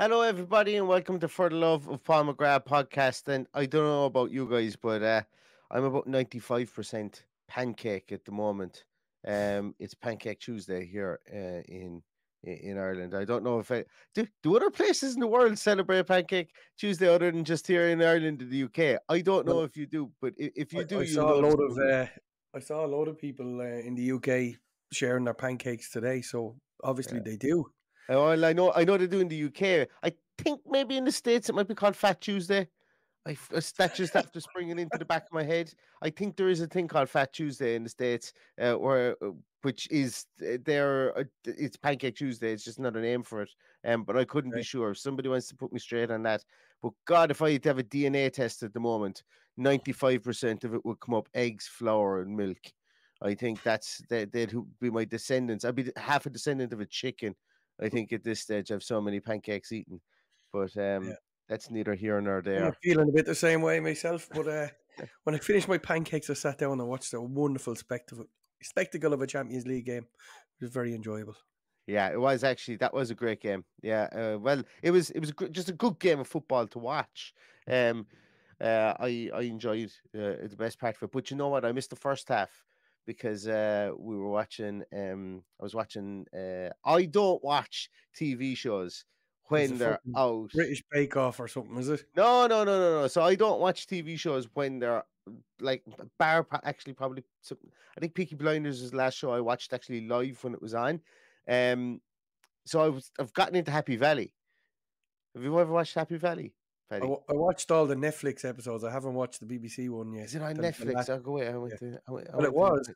Hello, everybody, and welcome to For the Love of Paul McGrath podcast. And I don't know about you guys, but uh, I'm about 95% pancake at the moment. Um, it's Pancake Tuesday here uh, in in Ireland. I don't know if I do. Do other places in the world celebrate Pancake Tuesday other than just here in Ireland in the UK? I don't know Well, if you do, but if you do, I you saw a load of uh, I saw a load of people uh, in the UK sharing their pancakes today. So obviously they do. Uh, Well, I know, I know they do in the UK. I think maybe in the states it might be called Fat Tuesday. I uh, that just after springing into the back of my head. I think there is a thing called Fat Tuesday in the states, uh, where uh, which is uh, there. Uh, it's Pancake Tuesday. It's just another name for it. Um, but I couldn't be sure. If somebody wants to put me straight on that. But God, if I had to have a DNA test at the moment, ninety-five percent of it would come up eggs, flour, and milk. I think that's that they'd be my descendants. I'd be half a descendant of a chicken. I think at this stage I've so many pancakes eaten, but um, that's neither here nor there. I'm feeling a bit the same way myself. But uh, when I finished my pancakes, I sat down and watched a wonderful spectacle spectacle of a Champions League game. It was very enjoyable. Yeah, it was actually that was a great game. Yeah, uh, well, it was it was just a good game of football to watch. Um, uh, I I enjoyed uh, the best part of it, but you know what? I missed the first half because uh, we were watching. Um, I was watching. Uh, I don't watch TV shows when they're out. British Bake Off or something, is it? No, no, no, no, no. So I don't watch TV shows when they're like bar. Actually, probably. I think Peaky Blinders is the last show I watched actually live when it was on. Um, so I was. I've gotten into Happy Valley. Have you ever watched Happy Valley? I, Paddy? watched all the Netflix episodes. I haven't watched the BBC one yet. Is it on The- Netflix? I'll go away. I went to. I went, I Well, it went to look was. Um,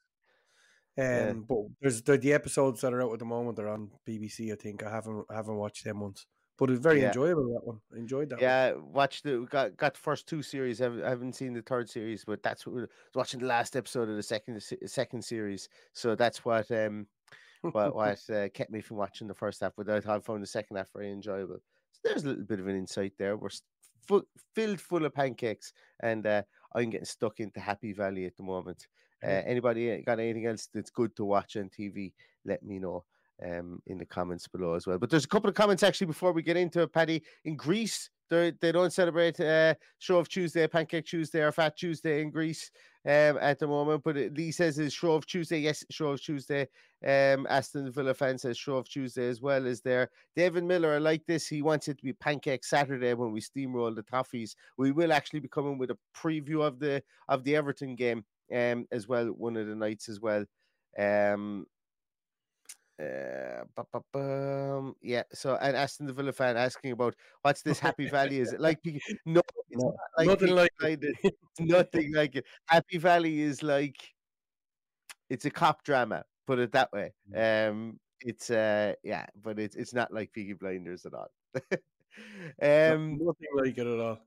Yeah. but there's the, the episodes that are out at the moment are on BBC. I think I haven't I haven't watched them ones, but it's very Yeah. enjoyable that one. I enjoyed that. one. Yeah, watched the got got the first two series. I haven't, seen the third series, but that's what we're watching the last episode of the second second series. So that's what um what what uh, kept me from watching the first half. But I I found the second half very enjoyable. So there's a little bit of an insight there. We're s- fu- filled full of pancakes, and uh, I'm getting stuck into Happy Valley at the moment. Uh, anybody uh, got anything else that's good to watch on TV? Let me know um, in the comments below as well. But there's a couple of comments actually before we get into it, Paddy. In Greece, they they don't celebrate uh, of Tuesday, Pancake Tuesday, or Fat Tuesday in Greece um, at the moment. But Lee says it's Shrove Tuesday. Yes, Shrove Tuesday. Um, Aston Villa fan says Shrove Tuesday as well is there. David Miller, I like this. He wants it to be Pancake Saturday when we steamroll the toffees. We will actually be coming with a preview of the of the Everton game um, as well, one of the nights as well. Um, Uh, bu- bu- bum. yeah. So, and Aston the Villa fan asking about what's this Happy Valley? Is it like no? No, like nothing like it. It's nothing like it. Happy Valley is like it's a cop drama. Put it that way. Mm. Um, it's uh, yeah, but it's it's not like Peaky Blinders at all. No- um, nothing like it at all.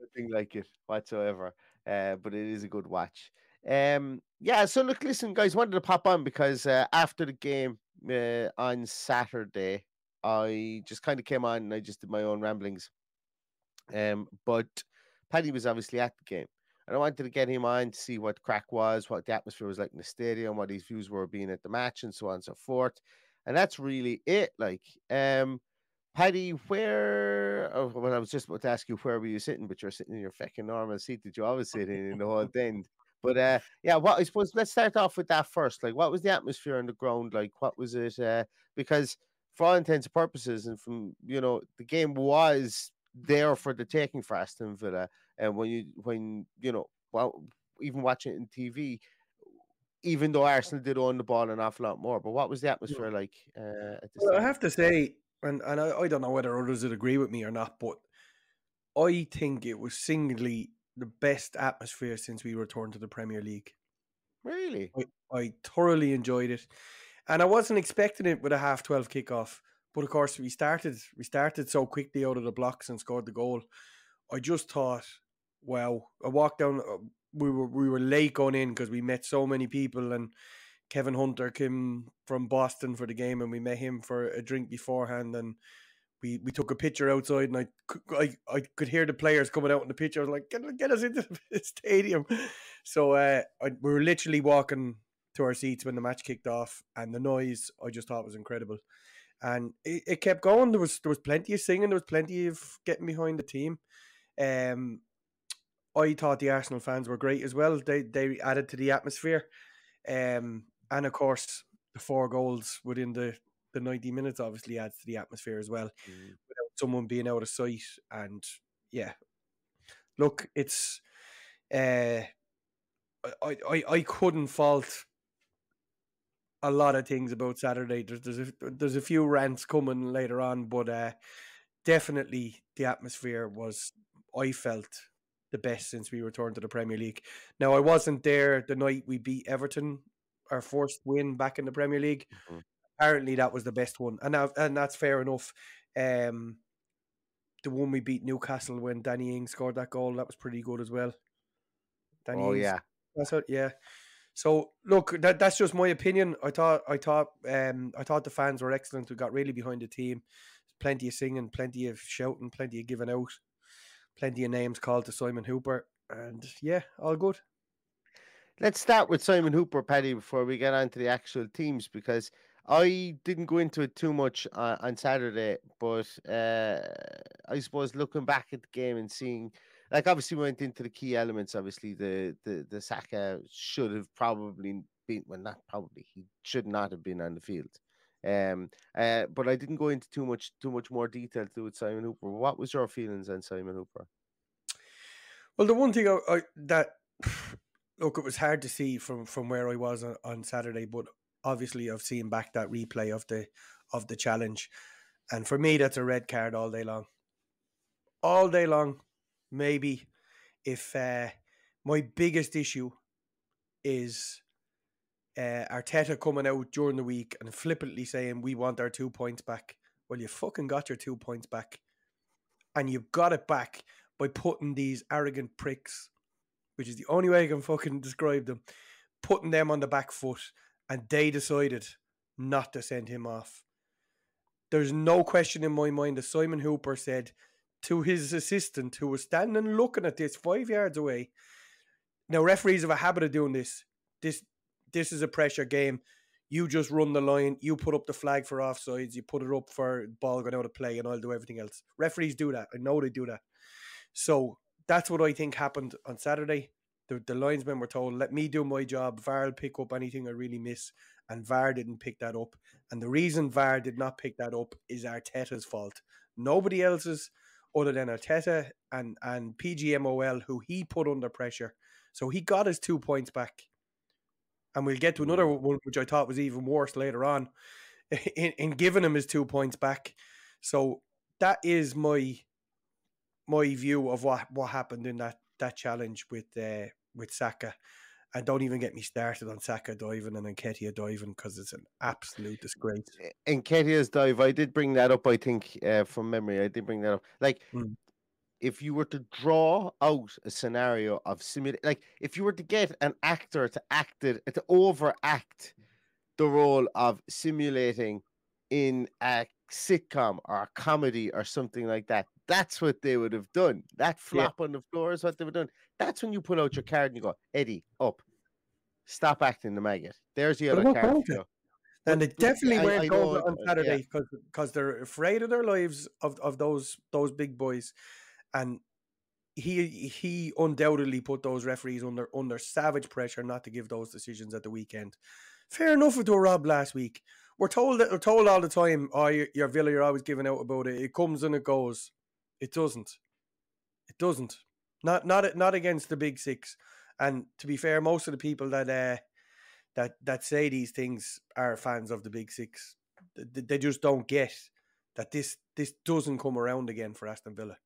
nothing like it whatsoever. Uh, but it is a good watch. Um, yeah. So look, listen, guys, wanted to pop on because uh, after the game uh, on Saturday, I just kind of came on and I just did my own ramblings. Um, but Paddy was obviously at the game, and I wanted to get him on to see what crack was, what the atmosphere was like in the stadium, what his views were being at the match, and so on and so forth. And that's really it. Like, um, Paddy, where? Oh, well, I was just about to ask you where were you sitting, but you're sitting in your fucking normal seat that you always sit in in the whole thing. But uh, yeah, what I suppose let's start off with that first. Like, what was the atmosphere on the ground like? What was it? Uh, because for all intents and purposes, and from you know, the game was there for the taking for Aston Villa, and when you when you know, well, even watching it in TV, even though Arsenal did own the ball an awful lot more. But what was the atmosphere like? Uh, at Well, I have to say, and, and I, I don't know whether others would agree with me or not, but I think it was singly the best atmosphere since we returned to the Premier League. Really? I, I thoroughly enjoyed it. And I wasn't expecting it with a half 12 kickoff. But of course, we started we started so quickly out of the blocks and scored the goal. I just thought, wow! I walked down. uh, We were we were late going in because we met so many people, and Kevin Hunter came from Boston for the game, and we met him for a drink beforehand, and we, we took a picture outside, and I, I I could hear the players coming out in the picture. I was like, get, get us into the stadium. So uh, I, we were literally walking to our seats when the match kicked off, and the noise I just thought was incredible. And it, it kept going. There was there was plenty of singing. There was plenty of getting behind the team. Um, I thought the Arsenal fans were great as well. They they added to the atmosphere, um, and of course the four goals within the the ninety minutes obviously adds to the atmosphere as well. Without someone being out of sight, and yeah, look, it's uh, I I I couldn't fault a lot of things about Saturday. There's there's a, there's a few rants coming later on, but uh, definitely the atmosphere was I felt the best since we returned to the Premier League. Now I wasn't there the night we beat Everton, our first win back in the Premier League. Apparently that was the best one, and that, and that's fair enough. Um, the one we beat Newcastle when Danny Ings scored that goal that was pretty good as well. Danny Oh Ings, yeah. that's it. Yeah. So look, that that's just my opinion. I thought I thought um I thought the fans were excellent. We got really behind the team. Plenty of singing, plenty of shouting, plenty of giving out, plenty of names called to Simon Hooper, and yeah, all good. Let's start with Simon Hooper, Paddy, before we get on to the actual teams, because I didn't go into it too much uh, on Saturday, but uh, I suppose looking back at the game and seeing, like, obviously we went into the key elements. Obviously, the the the Saka should have probably been, well, not probably, he should not have been on the field. Um, uh, but I didn't go into too much too much more detail to do with Simon Hooper. What was your feelings on Simon Hooper? Well, the one thing I, I that look, it was hard to see from from where I was on, on Saturday, but obviously I've seen back that replay of the of the challenge, and for me that's a red card all day long, all day long. Maybe if uh, my biggest issue is uh, Arteta coming out during the week and flippantly saying we want our two points back. Well, you fucking got your two points back, and you've got it back by putting these arrogant pricks, which is the only way I can fucking describe them, putting them on the back foot, and they decided not to send him off. There's no question in my mind that Simon Hooper said to his assistant, who was standing looking at this five yards away. Now, referees have a habit of doing this. This this is a pressure game. You just run the line. You put up the flag for offsides. You put it up for ball going out of play, and I'll do everything else. Referees do that. I know they do that. So that's what I think happened on Saturday. The, the linesmen were told, let me do my job. VAR will pick up anything I really miss. And VAR didn't pick that up. And the reason VAR did not pick that up is Arteta's fault. Nobody else's other than Arteta and, and PGMOL, who he put under pressure. So he got his two points back. And we'll get to another one, which I thought was even worse later on. in, in giving him his two points back. So that is my my view of what what happened in that that challenge with uh, with Saka. And don't even get me started on Saka diving and Nketiah diving because it's an absolute disgrace. Nketiah's dive, I did bring that up. I think uh, from memory, I did bring that up. Like, mm. if you were to draw out a scenario of simulate, like if you were to get an actor to act it, to overact the role of simulating in a sitcom or a comedy or something like that. That's what they would have done. That flop yeah. on the floor is what they would have done. That's when you pull out your card and you go, Eddie, up. Stop acting the maggot. There's the other card. And they definitely weren't going on Saturday because yeah. because they're afraid of their lives of, of those those big boys. And he he undoubtedly put those referees under under savage pressure not to give those decisions at the weekend. Fair enough with Rob last week. We're told that we're told all the time, oh, your Villa, you're always giving out about it. It comes and it goes. It doesn't. It doesn't. Not not not against the big six. And to be fair, most of the people that uh, that that say these things are fans of the big six. They, just don't get that this this doesn't come around again for Aston Villa.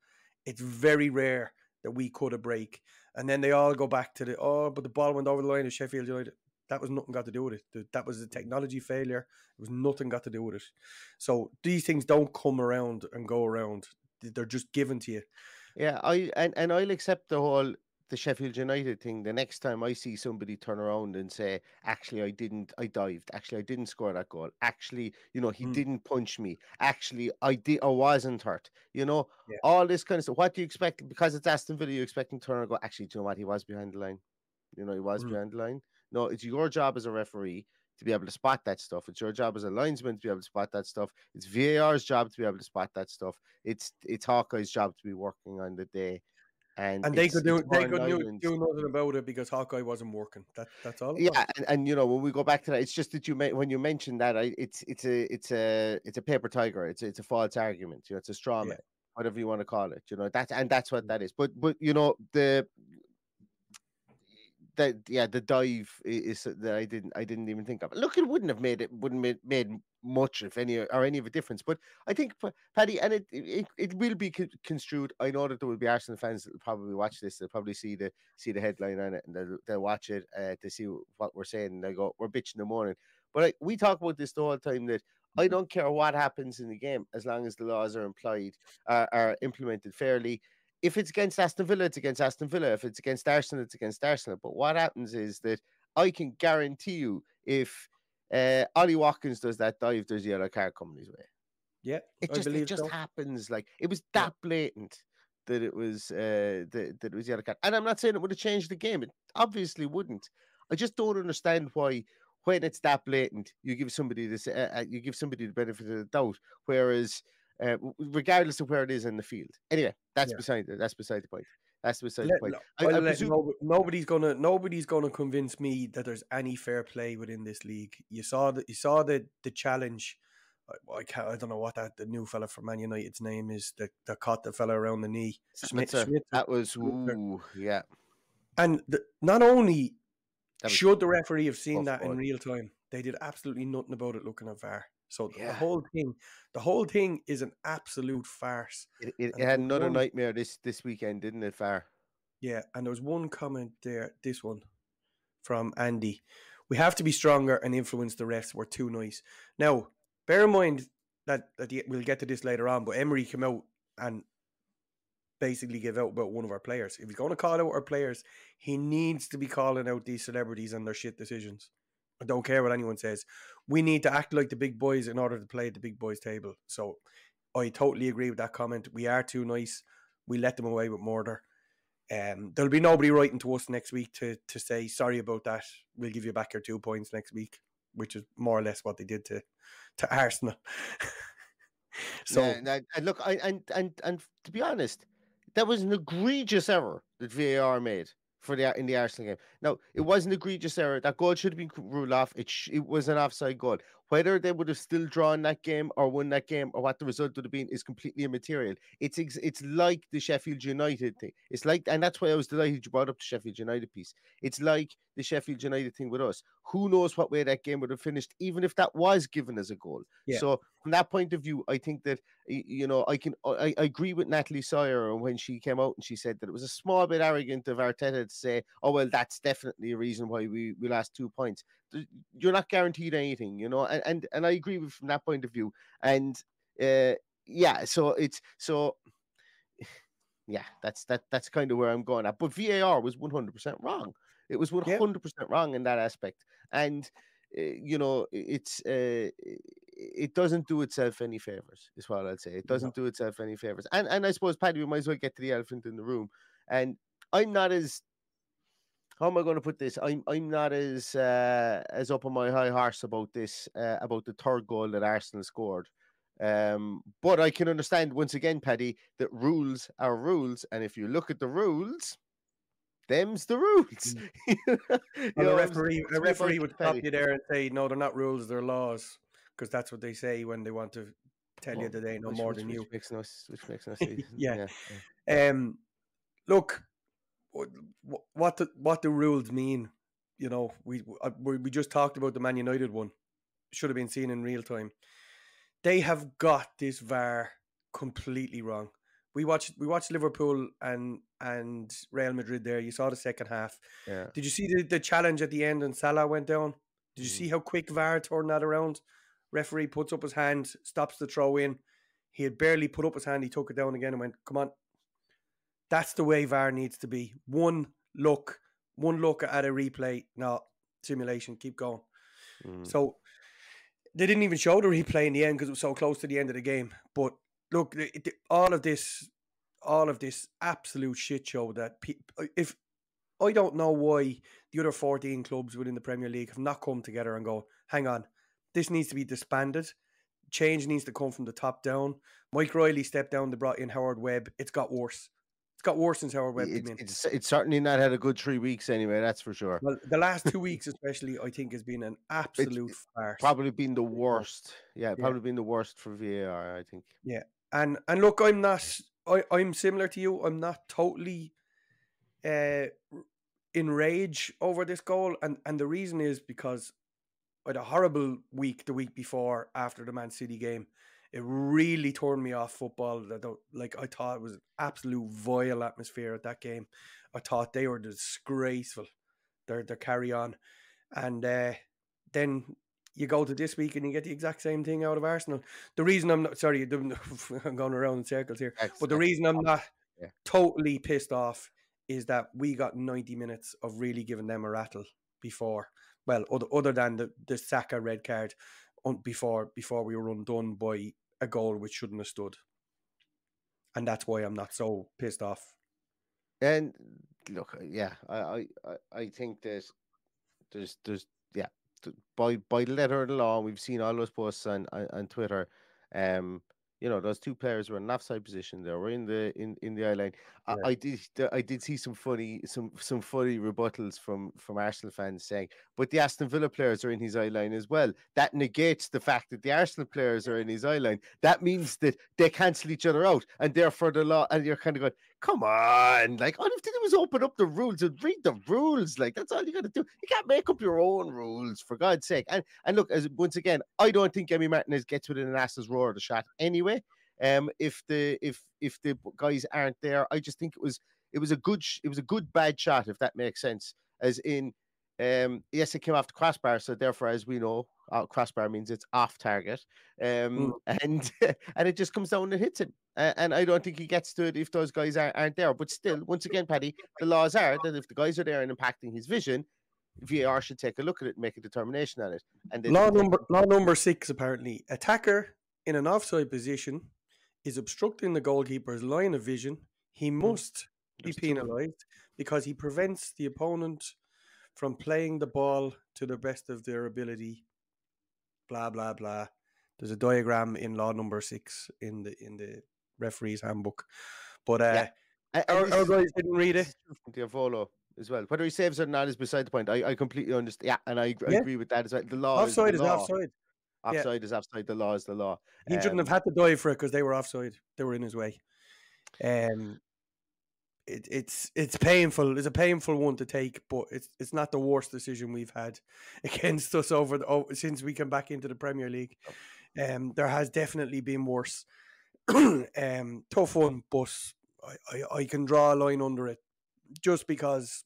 It's very rare that we cut a break, and then they all go back to the oh, but the ball went over the line of Sheffield United. That was nothing got to do with it. That was a technology failure. It was nothing got to do with it. So these things don't come around and go around. They're just given to you. Yeah, I and, and I'll accept the whole the Sheffield United thing. The next time I see somebody turn around and say, "Actually, I didn't. I dived. Actually, I didn't score that goal. Actually, you know, he mm. didn't punch me. Actually, I did. I wasn't hurt. You know, yeah. all this kind of stuff. What do you expect? Because it's Aston Villa, you expect him to turn and go. Actually, do you know what? He was behind the line. You know, he was mm. behind the line. No, it's your job as a referee to be able to spot that stuff. It's your job as a linesman to be able to spot that stuff. It's VAR's job to be able to spot that stuff. It's it's Hawkeye's job to be working on the day. And, and they could do they could do, do nothing about it because Hawkeye wasn't working. That that's all. Yeah, and, and, you know when we go back to that, it's just that you may, when you mentioned that, I, it's it's a it's a it's a paper tiger. It's a, it's a false argument. You know, it's a straw man, yeah. whatever you want to call it. You know that and that's what that is. But but you know the that yeah, the dive is that I didn't I didn't even think of. Look, it wouldn't have made it wouldn't made, made much if any or any of a difference. But I think Paddy, and it it, it will be construed. I know that there will be Arsenal fans that will probably watch this. They'll probably see the see the headline on it and they'll, they'll watch it uh, to see what we're saying. And they go, "We're bitching in the morning." But I, we talk about this the whole time that I don't care what happens in the game as long as the laws are implied uh, are implemented fairly if it's against Aston Villa, it's against Aston Villa. If it's against Arsenal, it's against Arsenal. But what happens is that I can guarantee you if uh, Ollie Watkins does that dive, there's a yellow card coming his way. Yeah, it just it just so. happens. Like it was that blatant that it was uh, that, that it was yellow card. And I'm not saying it would have changed the game. It obviously wouldn't. I just don't understand why when it's that blatant, you give somebody this, uh, uh you give somebody the benefit of the doubt, whereas uh, regardless of where it is in the field. Anyway, that's yeah. beside that's beside the point. That's beside let, the point. I, I presume... no, nobody's gonna nobody's gonna convince me that there's any fair play within this league. You saw that you saw the the challenge. I, I, can't, I don't know what that the new fella from Man United's name is that, that caught the fella around the knee. Smith, Smith that was ooh, yeah. And the, not only should the referee have seen that in real time, they did absolutely nothing about it looking at VAR. So yeah. the whole thing, the whole thing is an absolute farce. It, it, it had another one, nightmare this this weekend, didn't it? Far. Yeah, and there was one comment there. This one from Andy. We have to be stronger and influence the refs. We're too nice. Now, bear in mind that, that we'll get to this later on, but Emery came out and basically gave out about one of our players. If he's going to call out our players, he needs to be calling out these celebrities and their shit decisions. I don't care what anyone says. We need to act like the big boys in order to play at the big boys table. So I totally agree with that comment. We are too nice. We let them away with murder. Um, there'll be nobody writing to us next week to to say sorry about that. We'll give you back your two points next week, which is more or less what they did to to Arsenal. so yeah, and look, I, and and and to be honest, that was an egregious error that VAR made for the in the Arsenal game. Now, it was an egregious error. That goal should have been ruled off. It sh- it was an offside goal. Whether they would have still drawn that game or won that game or what the result would have been is completely immaterial. It's ex- it's like the Sheffield United thing. It's like, and that's why I was delighted you brought up the Sheffield United piece. It's like the Sheffield United thing with us. Who knows what way that game would have finished, even if that was given as a goal. Yeah. So from that point of view, I think that you know I can I, I agree with Natalie Sawyer when she came out and she said that it was a small bit arrogant of Arteta to say, "Oh well, that's definitely a reason why we we lost two points." You're not guaranteed anything, you know, and and, and I agree with from that point of view. And uh, yeah, so it's so yeah, that's that that's kind of where I'm going at. But VAR was 100% wrong. It was 100% wrong in that aspect, and uh, you know, it's uh, it doesn't do itself any favors. Is what I'll say. It doesn't do itself any favors. And and I suppose Paddy, we might as well get to the elephant in the room. And I'm not as how am I going to put this? I'm I'm not as uh, as up on my high horse about this uh, about the third goal that Arsenal scored. Um, but I can understand once again, Paddy, that rules are rules, and if you look at the rules, them's the rules. well, a referee, a referee would stop you there and say, "No, they're not rules; they're laws," because that's what they say when they want to tell you that they know more which, than which you. Makes no, which makes no sense. yeah. yeah. Um, look, what the, what the rules mean. You know, we we just talked about the Man United one. Should have been seen in real time. They have got this VAR completely wrong. We watched we watched Liverpool and and Real Madrid there. You saw the second half. Yeah. Did you see the, the challenge at the end and Salah went down? Did you mm. see how quick VAR turned that around? Referee puts up his hand, stops the throw in. He had barely put up his hand. He took it down again and went, "Come on." That's the way VAR needs to be. One look, one look at a replay, not simulation. Keep going. Mm. So they didn't even show the replay in the end because it was so close to the end of the game. But look, it, all of this, all of this absolute shit show that pe- if I don't know why the other 14 clubs within the Premier League have not come together and go, hang on, this needs to be disbanded. Change needs to come from the top down. Mike Riley stepped down, they brought in Howard Webb. It's got worse. It's got worse since Howard Webb in. It's, it's certainly not had a good three weeks anyway, that's for sure. Well, the last two weeks, especially, I think has been an absolute it's farce. Probably been the worst. Yeah, probably yeah. been the worst for VAR, I think. Yeah. And and look, I'm not I, I'm similar to you. I'm not totally uh enraged over this goal. And and the reason is because I had a horrible week the week before after the Man City game. It really turned me off football. Like I thought it was absolute vile atmosphere at that game. I thought they were disgraceful. Their their carry on, and uh, then you go to this week and you get the exact same thing out of Arsenal. The reason I'm not sorry, I'm going around in circles here, but the reason I'm not yeah. totally pissed off is that we got 90 minutes of really giving them a rattle before. Well, other, other than the the Saka red card, before before we were undone by a goal which shouldn't have stood, and that's why I'm not so pissed off. And look, yeah, I I I think that there's there's yeah by by letter of the law, we've seen all those posts on on, on Twitter. Um, you know, those two players were in an offside position. They were in the in, in the eye line. Yeah. I, I, did I did see some funny some some funny rebuttals from from Arsenal fans saying, but the Aston Villa players are in his eye line as well. That negates the fact that the Arsenal players are in his eye line. That means that they cancel each other out, and therefore the law. And you're kind of going, come on, like all you have to do is open up the rules and read the rules. Like that's all you got to do. You can't make up your own rules for God's sake. And and look, as once again, I don't think Emi Martinez gets within an ass's roar of the shot anyway. Um, if the if if the guys aren't there, I just think it was it was a good it was a good bad shot if that makes sense. As in, um, yes, it came off the crossbar, so therefore, as we know, uh, crossbar means it's off target, um, mm. and and it just comes down and hits him. Uh, and I don't think he gets to it if those guys aren't, aren't there. But still, once again, Paddy, the laws are that if the guys are there and impacting his vision, VAR should take a look at it and make a determination on it. And law number law number six apparently attacker in an offside position is obstructing the goalkeeper's line of vision, he hmm. must be penalised because he prevents the opponent from playing the ball to the best of their ability. Blah blah blah. There's a diagram in law number six in the in the referee's handbook, but uh, yeah. our, our guys didn't read it. Diavolo as well. Whether he saves or not is beside the point. I, I completely understand. Yeah, and I, I yeah. agree with that as well. The law offside is, the law. is offside. Offside yeah. is offside. The law is the law. He um, shouldn't have had to dive for it because they were offside. They were in his way. Um, it, it's it's painful. It's a painful one to take, but it's it's not the worst decision we've had against us over the over, since we came back into the Premier League. Um, there has definitely been worse. um, tough one, but I, I, I can draw a line under it just because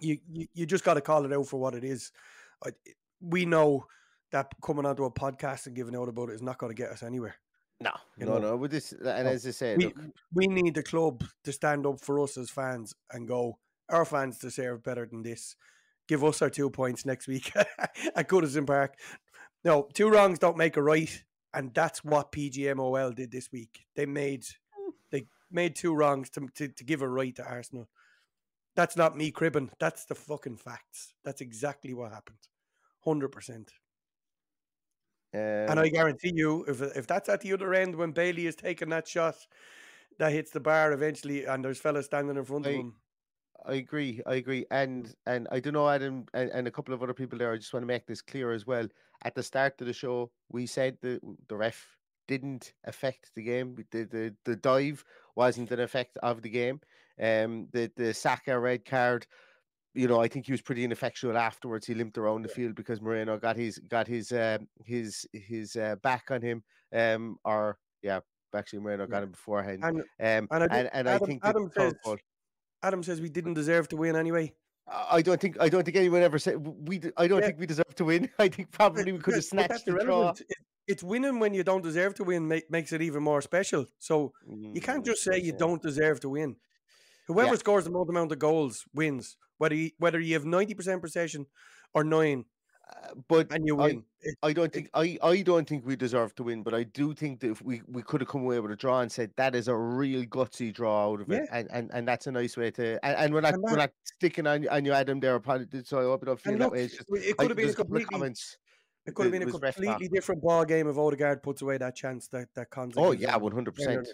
you you, you just got to call it out for what it is. I, we know that coming onto a podcast and giving out about it is not going to get us anywhere. No, you no, know? no. With this, and as I said, we, we need the club to stand up for us as fans and go. Our fans deserve better than this. Give us our two points next week at Goodison Park. No, two wrongs don't make a right, and that's what PGMOL did this week. They made they made two wrongs to, to, to give a right to Arsenal. That's not me cribbing. That's the fucking facts. That's exactly what happened. Hundred percent. Um, and I guarantee you, if if that's at the other end when Bailey is taking that shot, that hits the bar eventually, and there's fellas standing in front I, of him. I agree. I agree. And and I don't know, Adam, and, and a couple of other people there. I just want to make this clear as well. At the start of the show, we said the the ref didn't affect the game. The the, the dive wasn't an effect of the game. Um, the the Saka red card you know, I think he was pretty ineffectual afterwards. He limped around the field because Moreno got his got his uh, his his uh, back on him. Um, or yeah, actually Moreno got him beforehand. And um, and, I, and, and Adam, I think Adam says Adam says we didn't deserve to win anyway. I don't think I don't think anyone ever said we. I don't yeah. think we deserve to win. I think probably we could have snatched the draw. it's winning when you don't deserve to win make, makes it even more special. So mm, you can't just say you don't deserve to win. Whoever yeah. scores the most amount of goals wins whether you, whether you have ninety percent possession or nine. Uh, but and you win. I, I don't think I, I don't think we deserve to win, but I do think that if we, we could have come away with a draw and said that is a real gutsy draw out of it, yeah. and, and and that's a nice way to and, and we're not and we're not sticking on on you Adam there. So I hope it don't feel that way. Just, it could have been a completely. It could have been a completely different ball game if Odegaard puts away that chance that that comes. Oh yeah, one hundred percent.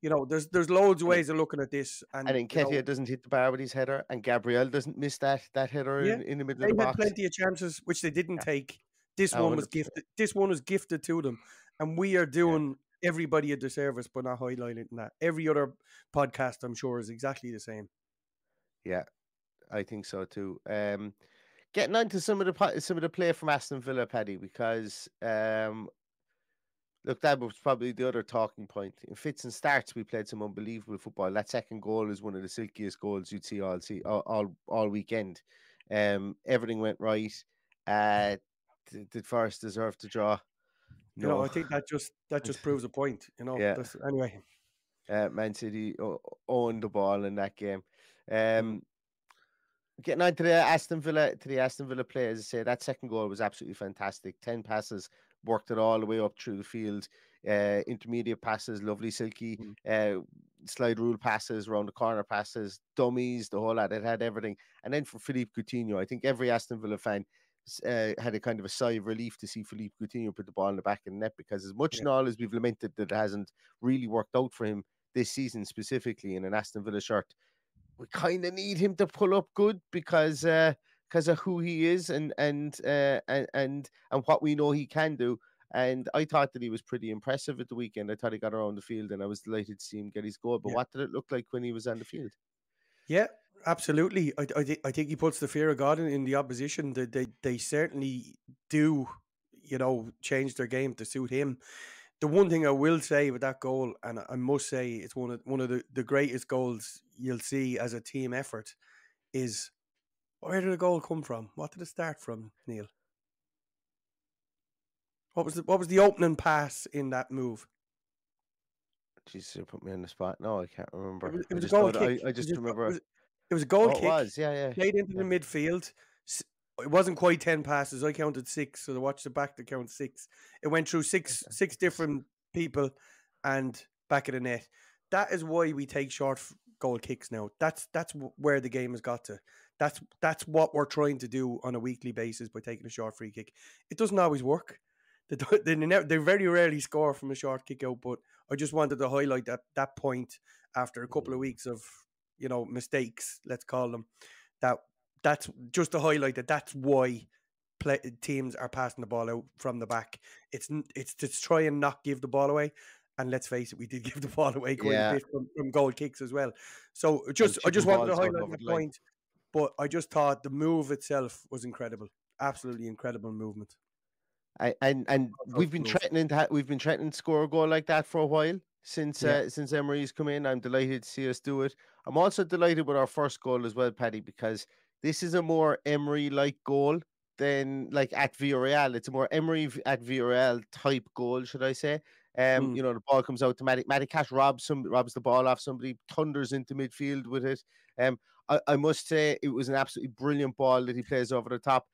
You know, there's there's loads of ways of looking at this, and, and Nketiah you know, doesn't hit the bar with his header, and Gabriel doesn't miss that that header yeah, in, in, the middle of the box. They had plenty of chances which they didn't yeah. take. This one was gifted. This one was gifted to them, and we are doing yeah. everybody a disservice by not highlighting that. Every other podcast, I'm sure, is exactly the same. Yeah, I think so too. Um, getting on to some of the some of the play from Aston Villa, Paddy, because um, look, that was probably the other talking point. In fits and starts, we played some unbelievable football. That second goal is one of the silkiest goals you'd see all see all all, all weekend. Um, everything went right. Uh, did, did Forest deserve to draw? No, you know, I think that just that just proves a point. You know, yeah. anyway. Uh, Man City owned the ball in that game. Um, getting on to the Aston Villa to the Aston Villa play, as I say, that second goal was absolutely fantastic. Ten passes, worked it all the way up through the field. Uh, intermediate passes, lovely silky mm. uh, slide rule passes, around the corner passes, dummies, the whole lot. It had everything. And then for Philippe Coutinho, I think every Aston Villa fan uh, had a kind of a sigh of relief to see Philippe Coutinho put the ball in the back of the net because as much yeah. and all as we've lamented that it hasn't really worked out for him this season specifically in an Aston Villa shirt, we kind of need him to pull up good because uh, because of who he is and and uh, and and and what we know he can do. And I thought that he was pretty impressive at the weekend. I thought he got around the field, and I was delighted to see him get his goal. But yeah. what did it look like when he was on the field? Yeah, absolutely. I I, th- I think he puts the fear of God in, in the opposition. They, they they certainly do, you know, change their game to suit him. The one thing I will say with that goal, and I must say it's one of one of the, the greatest goals you'll see as a team effort, is where did the goal come from? What did it start from, Neil? What was the what was the opening pass in that move? Jesus, you put me on the spot. No, I can't remember. It was, it was a goal kick. I, I just, remember. It was, it was a goal oh, kick. It was, yeah, yeah. Played into yeah. the midfield. It wasn't quite ten passes. I counted six, so I watched the back to count six. It went through six six different people and back of the net. That is why we take short goal kicks now. That's that's where the game has got to. That's that's what we're trying to do on a weekly basis by taking a short free kick. It doesn't always work. They, they, they very rarely score from a short kick out, but I just wanted to highlight that that point after a couple of weeks of you know mistakes, let's call them. That that's just to highlight that that's why play, teams are passing the ball out from the back. It's it's to try and not give the ball away. And let's face it, we did give the ball away quite yeah. a bit from, from goal kicks as well. So just I just wanted to highlight the point, but I just thought the move itself was incredible, absolutely incredible movement. I, and and we've been threatening to we've been threatening to score a goal like that for a while since yeah. uh, since Emery's come in. I'm delighted to see us do it. I'm also delighted with our first goal as well, Paddy, because this is a more Emery like goal than like at Villarreal. It's a more Emery at Villarreal type goal, should I say? Um, mm. you know, the ball comes out to Matty. Matty Cash robs some robs the ball off somebody, thunders into midfield with it. Um, I, I must say it was an absolutely brilliant ball that he plays over the top.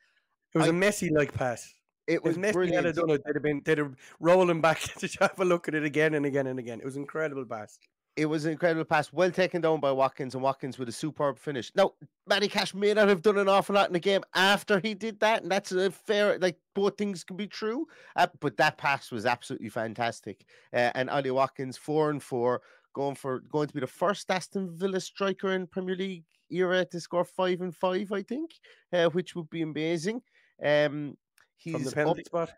It was I, a Messi like pass. It was if Messi had done it, they'd have been they'd have rolling back to have a look at it again and again and again. It was incredible pass. It was an incredible pass, well taken down by Watkins, and Watkins with a superb finish. Now, Matty Cash may not have done an awful lot in the game after he did that, and that's a fair, like both things can be true. Uh, but that pass was absolutely fantastic. Uh, and Ollie Watkins, four and four, going for going to be the first Aston Villa striker in Premier League era to score five and five, I think, uh, which would be amazing. Um, he's from the penalty up, spot.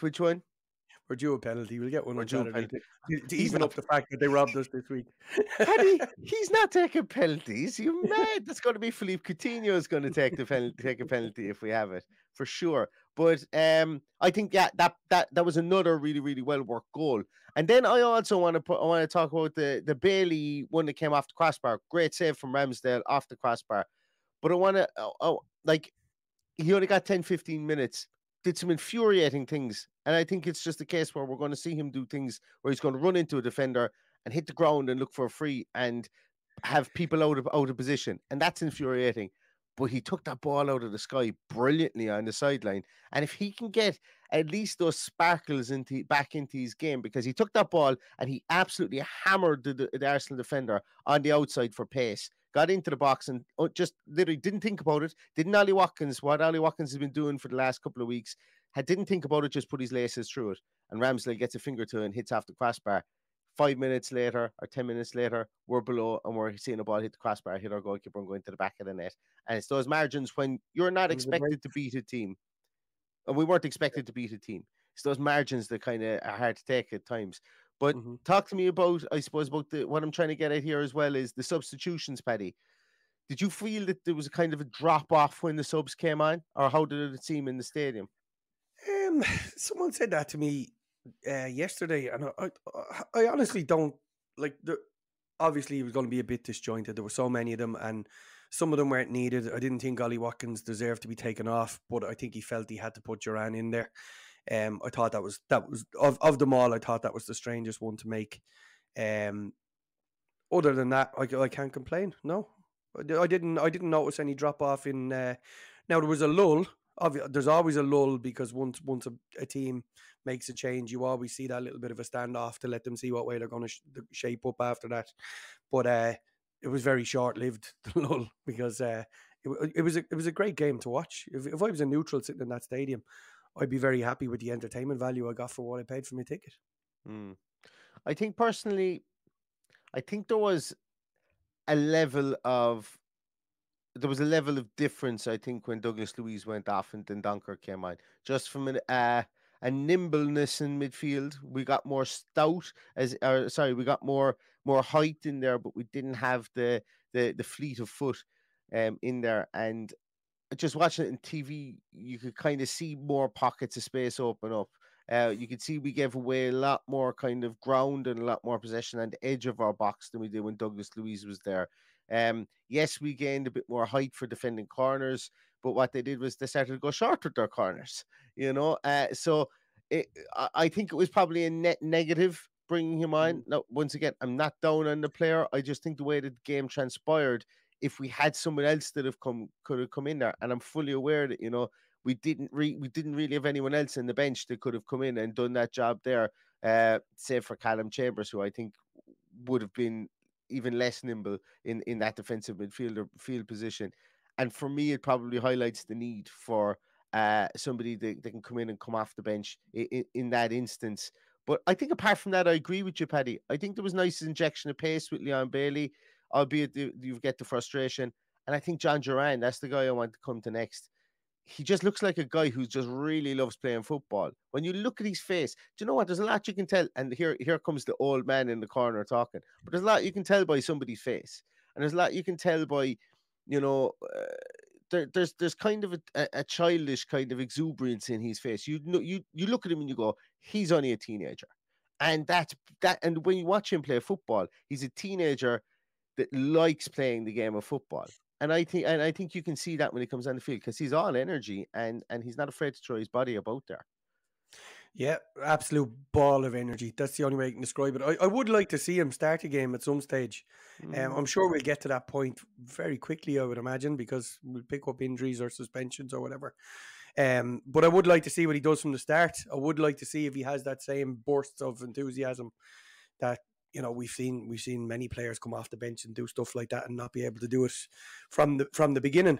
Which one? We're due a penalty. We'll get one on Saturday to, to even up the fact that they robbed us this week. Paddy, he's not taking penalties. You mad? That's going to be Philippe Coutinho is going to take the penalty, take a penalty if we have it for sure. But um, I think yeah, that that that was another really really well worked goal. And then I also want to put I want to talk about the the Bailey one that came off the crossbar. Great save from Ramsdale off the crossbar. But I want to oh, oh like he only got 10 15 minutes did some infuriating things. And I think it's just a case where we're going to see him do things where he's going to run into a defender and hit the ground and look for a free and have people out of out of position. And that's infuriating. But he took that ball out of the sky brilliantly on the sideline. And if he can get at least those sparkles into back into his game, because he took that ball and he absolutely hammered the, the, the Arsenal defender on the outside for pace got into the box and uh, just literally didn't think about it. Didn't Ollie Watkins, what Ollie Watkins has been doing for the last couple of weeks, had didn't think about it, just put his laces through it. And Ramsdale gets a finger to it and hits off the crossbar. Five minutes later or 10 minutes later, we're below and we're seeing a ball hit the crossbar, hit our goalkeeper and go into the back of the net. And it's those margins when you're not expected to beat a team. And we weren't expected to beat a team. It's those margins that kind of are hard to take at times. But mm-hmm. talk to me about, I suppose, about the what I'm trying to get at here as well is the substitutions, Paddy. Did you feel that there was a kind of a drop off when the subs came on, or how did it seem in the stadium? Um, someone said that to me uh, yesterday, and I, I, I honestly don't like. The, obviously, it was going to be a bit disjointed. There were so many of them, and some of them weren't needed. I didn't think Ollie Watkins deserved to be taken off, but I think he felt he had to put Duran in there. Um, I thought that was that was of of them all. I thought that was the strangest one to make. Um, other than that, I, I can't complain. No, I didn't. I didn't notice any drop off in. Uh, now there was a lull. There's always a lull because once once a, a, team makes a change, you always see that little bit of a standoff to let them see what way they're going to sh- shape up after that. But uh, it was very short lived the lull because uh, it, it was a, it was a great game to watch. If, if I was a neutral sitting in that stadium, I'd be very happy with the entertainment value I got for what I paid for my ticket. Mm. I think personally, I think there was a level of there was a level of difference. I think when Douglas Luiz went off and then Donker came on, just from an uh, a nimbleness in midfield, we got more stout as or sorry, we got more more height in there, but we didn't have the the the fleet of foot um in there and just watching it in TV, you could kind of see more pockets of space open up. Uh, you could see we gave away a lot more kind of ground and a lot more possession on the edge of our box than we did when Douglas Luiz was there. Um, yes, we gained a bit more height for defending corners, but what they did was they started to go short with their corners, you know. Uh, so it, I think it was probably a net negative bringing him on. Mm. Now, once again, I'm not down on the player. I just think the way the game transpired, if we had someone else that have come could have come in there, and I'm fully aware that you know we didn't re- we didn't really have anyone else in the bench that could have come in and done that job there. Uh, say for Calum Chambers, who I think would have been even less nimble in in that defensive midfielder field position. And for me, it probably highlights the need for uh, somebody that, that can come in and come off the bench in, in that instance. But I think apart from that, I agree with you, Paddy. I think there was nice injection of pace with Leon Bailey albeit you get the frustration. And I think Jhon Duran, that's the guy I want to come to next. he just looks like a guy who just really loves playing football. When you look at his face, do you know what? There's a lot you can tell. And here, here comes the old man in the corner talking. But there's a lot you can tell by somebody's face, and there's a lot you can tell by, you know, uh, there, there's there's kind of a, a, childish kind of exuberance in his face. You know, you you look at him and you go, he's only a teenager, and that's that. And when you watch him play football, he's a teenager that likes playing the game of football and I think and I think you can see that when he comes on the field because he's all energy and and he's not afraid to throw his body about there. Yeah, absolute ball of energy. That's the only way I can describe it. I, I would like to see him start a game at some stage. Mm. Um, I'm sure we'll get to that point very quickly, I would imagine, because we'll pick up injuries or suspensions or whatever. Um, but I would like to see what he does from the start. I would like to see if he has that same burst of enthusiasm that you know we've seen we've seen many players come off the bench and do stuff like that and not be able to do it from the from the beginning.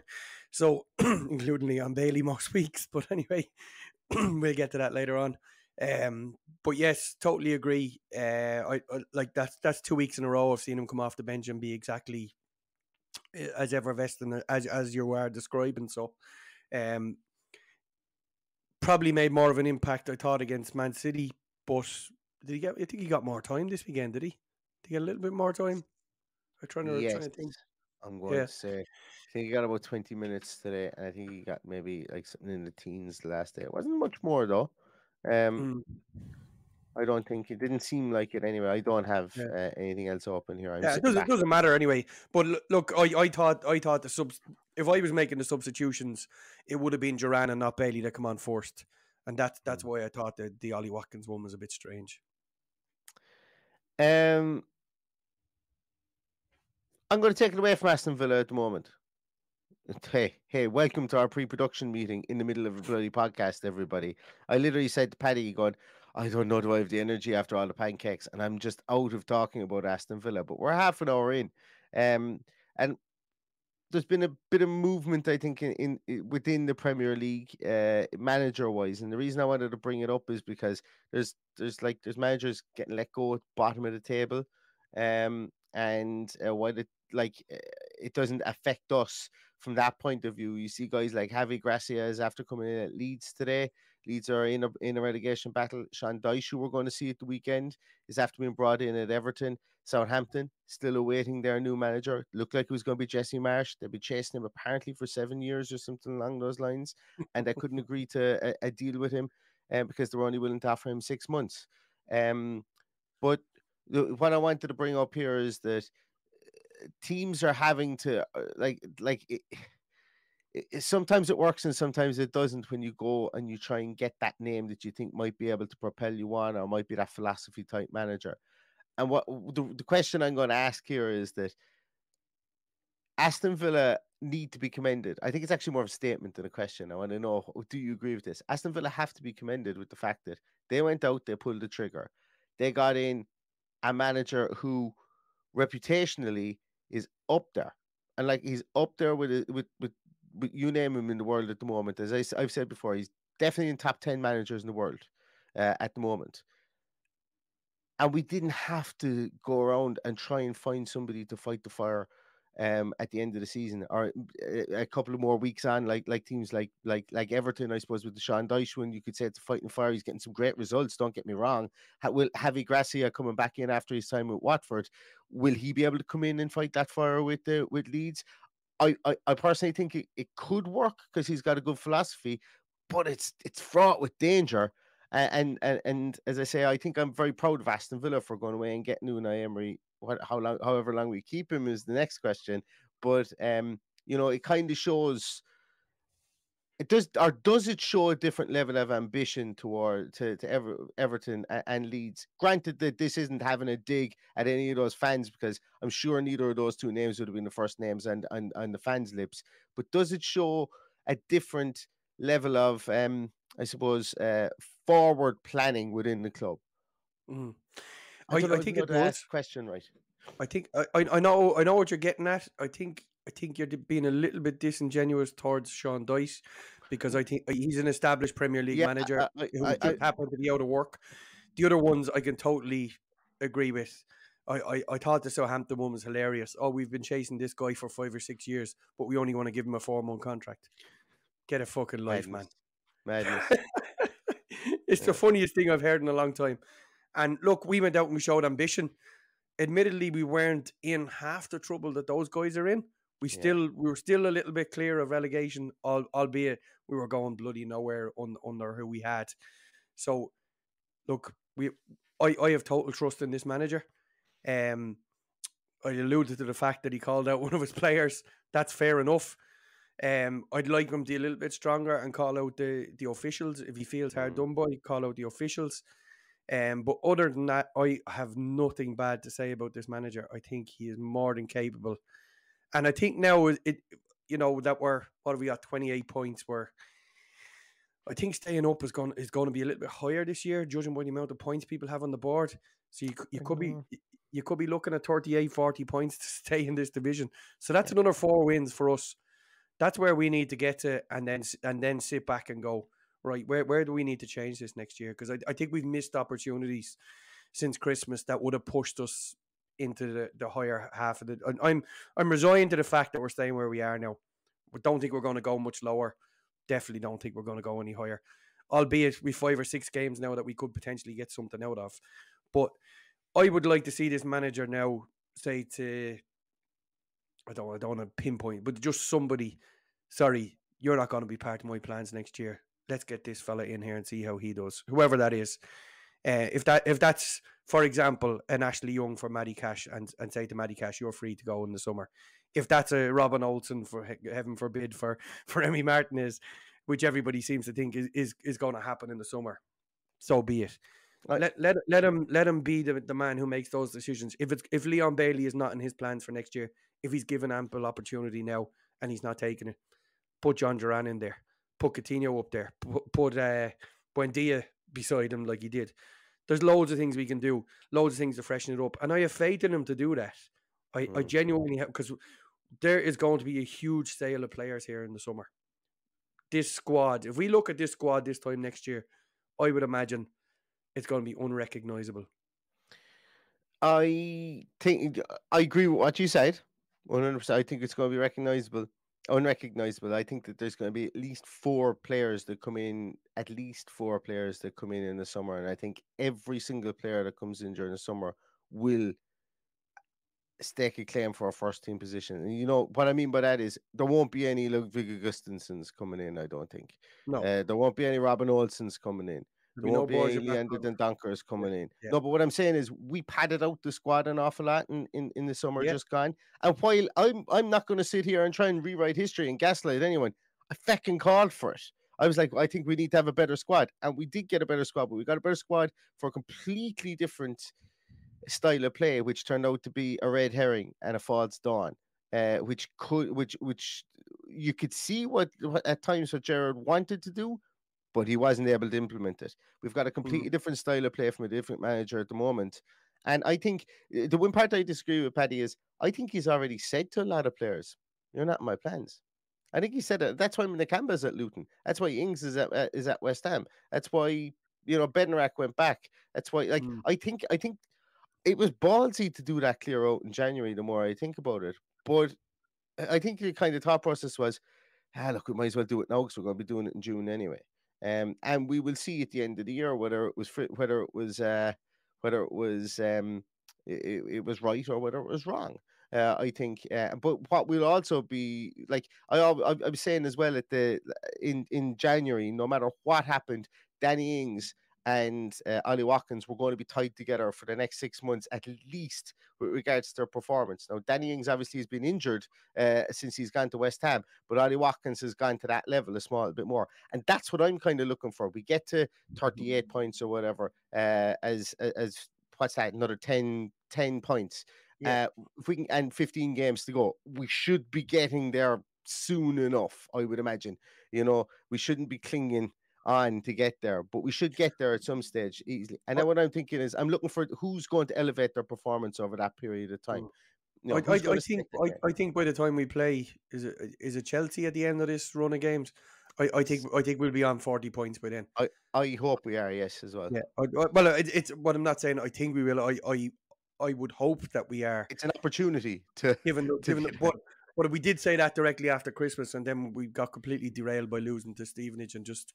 So including Leon Bailey most weeks. But anyway, we'll get to that later on. Um, but yes, totally agree. Uh, I, I, like that's that's two weeks in a row I've seen him come off the bench and be exactly eh, as effervescent as as you were describing. So, um, probably made more of an impact I thought against Man City, but did he get? I think he got more time this weekend. Did he? Did he get a little bit more time? I'm trying to, yes. trying to think. I'm going yeah. to say, I think he got about 20 minutes today, and I think he got maybe like something in the teens the last day. It wasn't much more though. Um, mm. I don't think it didn't seem like it anyway. I don't have yeah. uh, anything else open here. I'm yeah, it doesn't, it doesn't matter anyway. But look, I, I thought I thought the subs. If I was making the substitutions, it would have been Duran and not Bailey that come on first, and that's that's mm. why I thought that the Ollie Watkins one was a bit strange. Um, I'm going to take it away from Aston Villa at the moment. Hey, hey, welcome to our pre-production meeting in the middle of a bloody podcast, everybody. I literally said to Paddy, going, I don't know do I have the energy after all the pancakes, and I'm just out of talking about Aston Villa, but we're half an hour in. Um, and there's been a bit of movement, I think, in, in within the Premier League, uh, manager wise. And the reason I wanted to bring it up is because there's there's like there's managers getting let go at bottom of the table, um, and uh, while it like uh, it doesn't affect us from that point of view. You see guys like Javi Gracia is after coming in at Leeds today. Leeds are in a in a relegation battle. Sean Dyche, who we're going to see at the weekend, is after being brought in at Everton. Southampton still awaiting their new manager. Looked like it was going to be Jesse Marsh. They've been chasing him apparently for seven years or something along those lines, and they couldn't agree to a, a deal with him um, because they were only willing to offer him six months. Um, but what I wanted to bring up here is that uh, teams are having to uh, like like. It, it, sometimes it works and sometimes it doesn't when you go and you try and get that name that you think might be able to propel you on or might be that philosophy type manager. And what the, the question I'm going to ask here is that Aston Villa need to be commended. I think it's actually more of a statement than a question. I want to know do you agree with this? Aston Villa have to be commended with the fact that they went out, they pulled the trigger, they got in a manager who reputationally is up there. And like he's up there with with with, with you name him in the world at the moment. As I, have said before, he's definitely in top ten managers in the world uh, at the moment and we didn't have to go around and try and find somebody to fight the fire um, at the end of the season or a couple of more weeks on, like like teams like like like Everton, I suppose, with the Sean Dyche one, you could say it's fighting fire. He's getting some great results. Don't get me wrong. Will Javi Gracia coming back in after his time with Watford? Will he be able to come in and fight that fire with the with Leeds? I I, I personally think it, it could work because he's got a good philosophy, but it's it's fraught with danger. And, and and as I say, I think I'm very proud of Aston Villa for going away and getting Unai Emery. What, how long, however long we keep him is the next question. But um, you know, it kind of shows. It does, or does it show a different level of ambition toward to, to Ever, Everton and, and Leeds? Granted that this isn't having a dig at any of those fans because I'm sure neither of those two names would have been the first names and on, on the fans' lips. But does it show a different level of um, I suppose, uh, forward planning within the club. Mm. I, I, I think it was question right. I think I, I know I know what you're getting at. I think I think you're being a little bit disingenuous towards Sean Dyche because I think he's an established Premier League yeah, manager I, who I, happened to be out of work. The other ones I can totally agree with. I, I, I thought the Southampton one was hilarious. Oh, we've been chasing this guy for five or six years, but we only want to give him a four month contract. Get a fucking life, Madness. man. Madness. it's the funniest thing I've heard in a long time. And look, we went out and we showed ambition. Admittedly, we weren't in half the trouble that those guys are in. We Yeah. still we were still a little bit clear of relegation, albeit we were going bloody nowhere un, under who we had. So, look, we I, I have total trust in this manager. Um, I alluded to the fact that he called out one of his players. That's fair enough. Um, I'd like him to be a little bit stronger and call out the the officials if he feels hard done by. Call out the officials. Um, but other than that, I have nothing bad to say about this manager. I think he is more than capable, and I think now it, you know, that we're what have we got? Twenty eight points. Where I think staying up is going is going to be a little bit higher this year, judging by the amount of points people have on the board. So you you could be you could be looking at 38, 40 points to stay in this division. So that's another four wins for us. That's where we need to get to, and then and then sit back and go right. Where where do we need to change this next year? Because I, I think we've missed opportunities since Christmas that would have pushed us into the, the higher half of the. I'm I'm resigned to the fact that we're staying where we are now. We don't think we're going to go much lower. Definitely don't think we're going to go any higher. Albeit we five or six games now that we could potentially get something out of. But I would like to see this manager now say to I don't I don't want to pinpoint, but just somebody, sorry, you're not going to be part of my plans next year. Let's get this fella in here and see how he does, whoever that is. Uh, if that if that's for example an Ashley Young for Matty Cash and and say to Matty Cash you're free to go in the summer. If that's a Robin Olsen for heaven forbid for for Emi Martinez, which everybody seems to think is is, is going to happen in the summer, so be it. Let let let him let him be the, the man who makes those decisions. If it's if Leon Bailey is not in his plans for next year, if he's given ample opportunity now and he's not taking it, put Jhon Duran in there, put Coutinho up there, put, put uh, Buendia beside him like he did. There's loads of things we can do, loads of things to freshen it up, and I have faith in him to do that. I, I genuinely have because there is going to be a huge sale of players here in the summer. This squad, if we look at this squad this time next year, I would imagine it's going to be unrecognizable. I think I agree with what you said. One hundred percent. I think it's going to be recognizable, unrecognizable. I think that there's going to be at least four players that come in, at least four players that come in in the summer, and I think every single player that comes in during the summer will stake a claim for a first team position. And you know what I mean by that is there won't be any Ludwig Augustinssons coming in. I don't think. No. Uh, there won't be any Robin Olsens coming in. There won't be any Leander Backlund. Dunkers coming in. yeah. No, but what I'm saying is we padded out the squad an awful lot in, in, in the summer Yeah. just gone. And while I'm I'm not going to sit here and try and rewrite history and gaslight anyone, I fucking called for it. I was like, I think we need to have a better squad, and we did get a better squad, but we got a better squad for a completely different style of play, which turned out to be a red herring and a false dawn. Uh, which could, which, which you could see what, what at times what Gerard wanted to do, but he wasn't able to implement it. We've got a completely different style of play from a different manager at the moment. And I think uh, the one part I disagree with Paddy is I think he's already said to a lot of players, "You're not in my plans." I think he said. That's why Nakamba's at Luton. That's why Ings is at uh, is at West Ham. That's why you know Bednarek went back. That's why like Mm. I think I think it was ballsy to do that clear out in January. The more I think about it, but I I think the kind of thought process was, ah, look, we might as well do it now because we're going to be doing it in June anyway. Um, and we will see at the end of the year whether it was whether it was uh, whether it was um, it, it was right or whether it was wrong. Uh, I think, uh, but what will also be like I al- I, I was saying as well at the in in January, no matter what happened, Danny Ings and uh, Ollie Watkins were going to be tied together for the next six months at least with regards to their performance. Now, Danny Ings obviously has been injured uh, since he's gone to West Ham, but Ollie Watkins has gone to that level a small bit more, and that's what I'm kind of looking for. We get to 38 points or whatever uh, as as what's that another 10 10 points. Yeah. Uh, if we can and 15 games to go, we should be getting there soon enough. I would imagine. You know, we shouldn't be clinging on to get there, but we should get there at some stage easily. And then what I'm thinking is, I'm looking for who's going to elevate their performance over that period of time. Mm. You know, I, I, I think I. I think by the time we play, is it is it Chelsea at the end of this run of games? I, I think I think we'll be on forty points by then. I, I hope we are, yes, as well. Yeah. Well, it, it's what I'm not saying. I think we will. I I I would hope that we are. It's an opportunity to given the, to given but but we did say that directly after Christmas, and then we got completely derailed by losing to Stevenage and just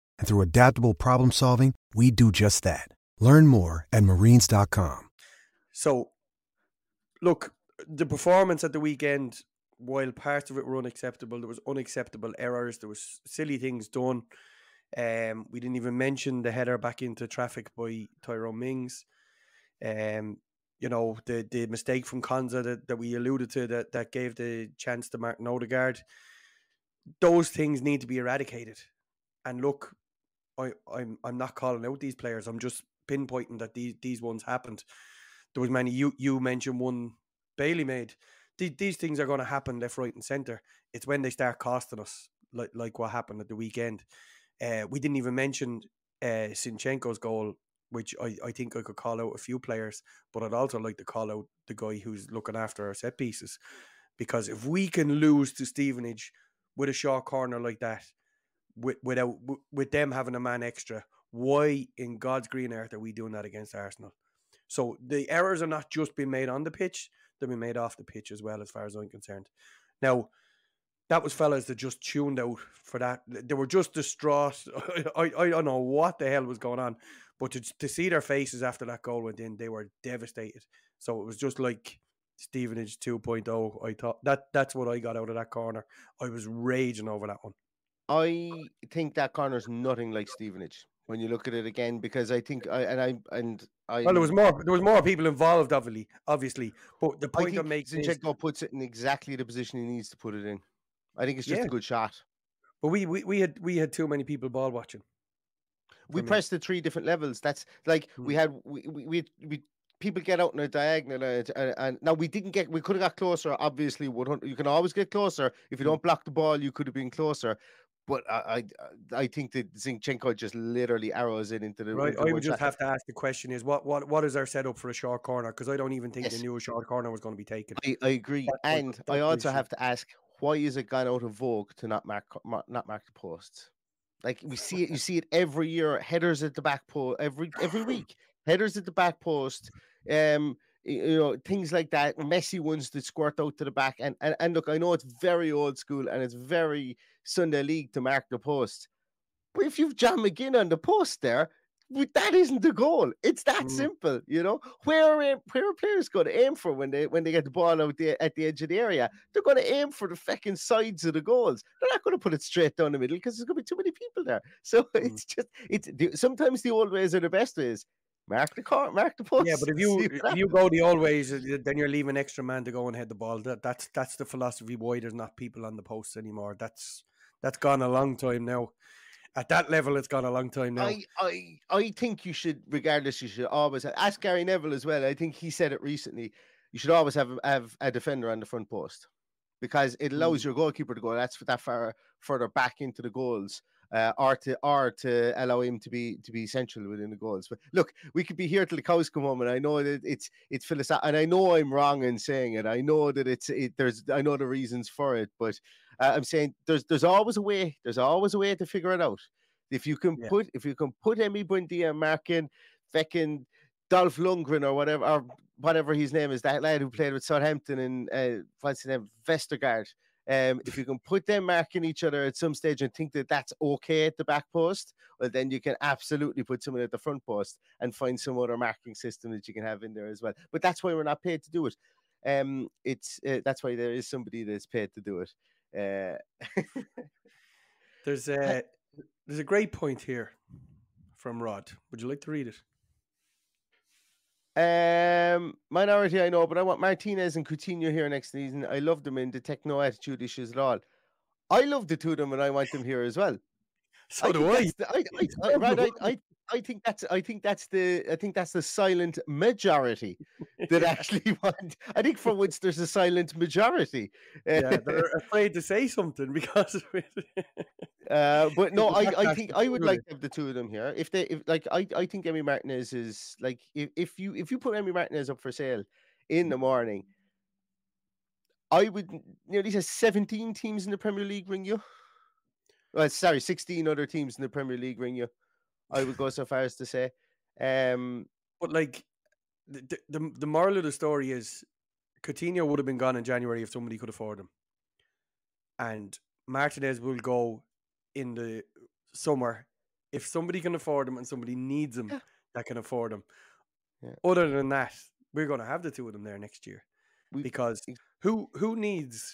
And through adaptable problem solving, we do just that. Learn more at marines.com. So, look, the performance at the weekend, while parts of it were unacceptable, there was unacceptable errors. There was silly things done. Um, we didn't even mention the header back into traffic by Tyrone Mings. Um, you know the the mistake from Konsa that, that we alluded to that that gave the chance to Martin Odegaard. Those things need to be eradicated. And look, I, I'm I'm not calling out these players. I'm just pinpointing that these these ones happened. There was many. You you mentioned one Bailey made. These, these things are going to happen left, right, and center. It's when they start costing us, like like what happened at the weekend. Uh, we didn't even mention uh, Zinchenko's goal, which I, I think I could call out a few players, but I'd also like to call out the guy who's looking after our set pieces, because if we can lose to Stevenage with a short corner like that, with without with them having a man extra, why in God's green earth are we doing that against Arsenal? So the errors are not just being made on the pitch; they're being made off the pitch as well, as far as I'm concerned. Now, that was fellas that just tuned out for that. They were just distraught. I, I don't know what the hell was going on, but to, to see their faces after that goal went in, they were devastated. So it was just like Stevenage 2.0. I thought that that's what I got out of that corner. I was raging over that one. I think that corner's nothing like Stevenage when you look at it again because I think I and I and I Well, there was more. There was more people involved, obviously. Obviously, but the point I'm making is, Zinchenko puts it in exactly the position he needs to put it in. I think it's just Yeah. a good shot. but we, we we had we had too many people ball watching. We pressed the three different levels. That's like hmm. we Mm. had we we, we, we people get out in a diagonal uh, and, and, uh, and now we didn't get we could have got closer. Obviously, 100, you can always get closer if you hmm. don't block the ball. You could have been closer. But I, I, I think that Zinchenko just literally arrows it into the. Right, into I would just have to ask the question: Is what what what is our setup for a short corner? Because I don't even think Yes. they knew a short corner was going to be taken. I, I agree, That's and that's I also have to ask why is it gone out of vogue to not mark, mar- not mark the posts? Like we see it, you see it every year. Headers at the back post every every week. Headers at the back post. Um, you know things like that. Messy ones that squirt out to the back. And and, and look, I know it's very old school and it's very Sunday league to mark the post. But if you've John McGinn on the post there, that isn't the goal. It's that Mm. simple, you know. Where are where are players going to aim for when they when they get the ball out at the edge of the area? They're going to aim for the fucking sides of the goals. They're not going to put it straight down the middle because there's going to be too many people there. So Mm. it's just it's the, sometimes the old ways are the best ways. Mark the car, mark the post. Yeah, but if you if you go the old ways, then you're leaving extra man to go and head the ball. That that's that's the philosophy. Why there's not people on the posts anymore. That's that's gone a long time now. At that level, it's gone a long time now. I, I I think you should, regardless, you should always ask Gary Neville as well. I think he said it recently. You should always have have a defender on the front post because it allows Mm. your goalkeeper to go that's that far further back into the goals. Uh, or to or to allow him to be to be central within the goals. But look, we could be here till the cows come home, and I know that it's it's philosophical, and I know I'm wrong in saying it. I know that it's it, there's I know the reasons for it, but uh, I'm saying there's there's always a way. There's always a way to figure it out. If you can Yeah. put if you can put Emi Buendia marking feckin' Dolph Lundgren or whatever or whatever his name is, that lad who played with Southampton and uh, what's his name, Vestergaard. Um, if you can put them marking each other at some stage and think that that's okay at the back post, well, then you can absolutely put someone at the front post and find some other marking system that you can have in there as well. But that's why we're not paid to do it. Um, it's uh, that's why there is somebody that's paid to do it. Uh, There's a there's a great point here from Rod. Would you like to read it? Um, minority, I know, but I want Martinez and Coutinho here next season. I love them in detect no attitude issues at all. I love the two of them, and I want them here as well. So I do I. the- I, I, I, Brad, I, I, I think that's I think that's the I think that's the silent majority that actually want. I think for once there's a silent majority. Yeah, they're afraid to say something because of it. Uh, but no, I, I think I would like to have the two of them here. If they, if like, I, I think Emi Martinez is like, if, if you if you put Emi Martinez up for sale in the morning, I would. You know, these are seventeen teams in the Premier League ring you. Well, sorry, sixteen other teams in the Premier League ring you. I would go so far as to say. Um, But like the, the the moral of the story is Coutinho would have been gone in January if somebody could afford him. And Martinez will go in the summer if somebody can afford him and somebody needs him that can afford him. Yeah. Other than that, we're going to have the two of them there next year because who who needs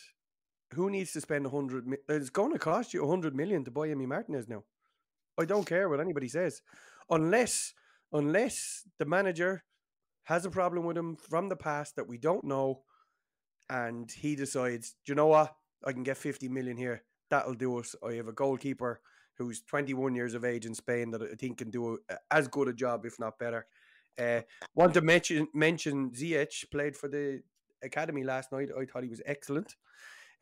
who needs to spend a hundred? It's going to cost you a hundred million to buy Emi Martinez now. I don't care what anybody says, unless unless the manager has a problem with him from the past that we don't know, and he decides, "Do you know what, I can get fifty million here. That'll do us. I have a goalkeeper who's twenty one years of age in Spain that I think can do a, as good a job, if not better. Uh, want to mention mention Zych played for the academy last night. I thought he was excellent.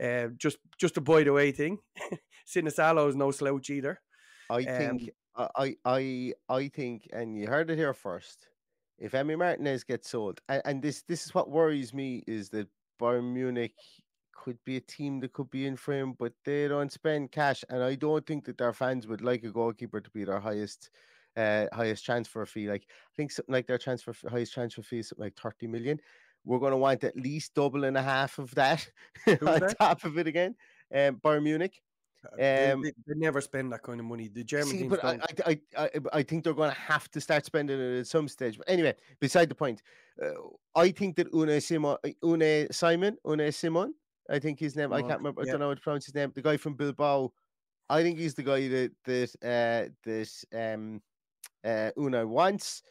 Uh, just just a by the way thing. Sinisalo is no slouch either. I think I I I think, and you heard it here first. If Emi Martinez gets sold, and, and this this is what worries me is that Bayern Munich could be a team that could be in for him, but they don't spend cash, and I don't think that their fans would like a goalkeeper to be their highest uh highest transfer fee. Like I think something like their transfer f- highest transfer fee is something like thirty million. We're going to want at least double and a half of that on that? top of it again. Um, Bayern Munich. They, Um, they- they never spend that kind of money. The German See, but I. I, I, I, think they're going to have to start spending it at some stage. But anyway, beside the point, uh, I think that Une Simon, Une Simon, Une Simon, I think his name. I can't remember. I don't know how to pronounce his name. The guy from Bilbao. I think he's the guy that that uh, that um, uh, Una wants,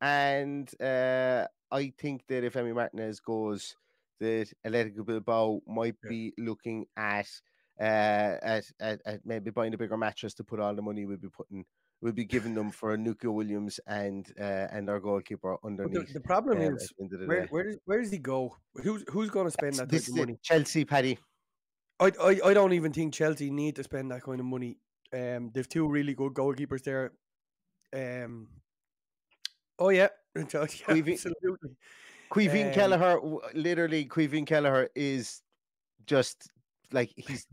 and uh, I think that if Emi Martinez goes, that Atletico Bilbao might be looking at uh, at, at at maybe buying a bigger mattress to put all the money we'd be putting we'll be giving them for a Nuka Williams and uh, and our goalkeeper underneath. the, the problem um, is the end of the where where does where does he go? Who's who's going to spend that this type of money? Chelsea, Paddy. I, I I don't even think Chelsea need to spend that kind of money. Um, they've two really good goalkeepers there. Um, oh yeah, yeah, Queevy- absolutely. Caoimhín Um, Kelleher, literally, Caoimhín Kelleher is just like he's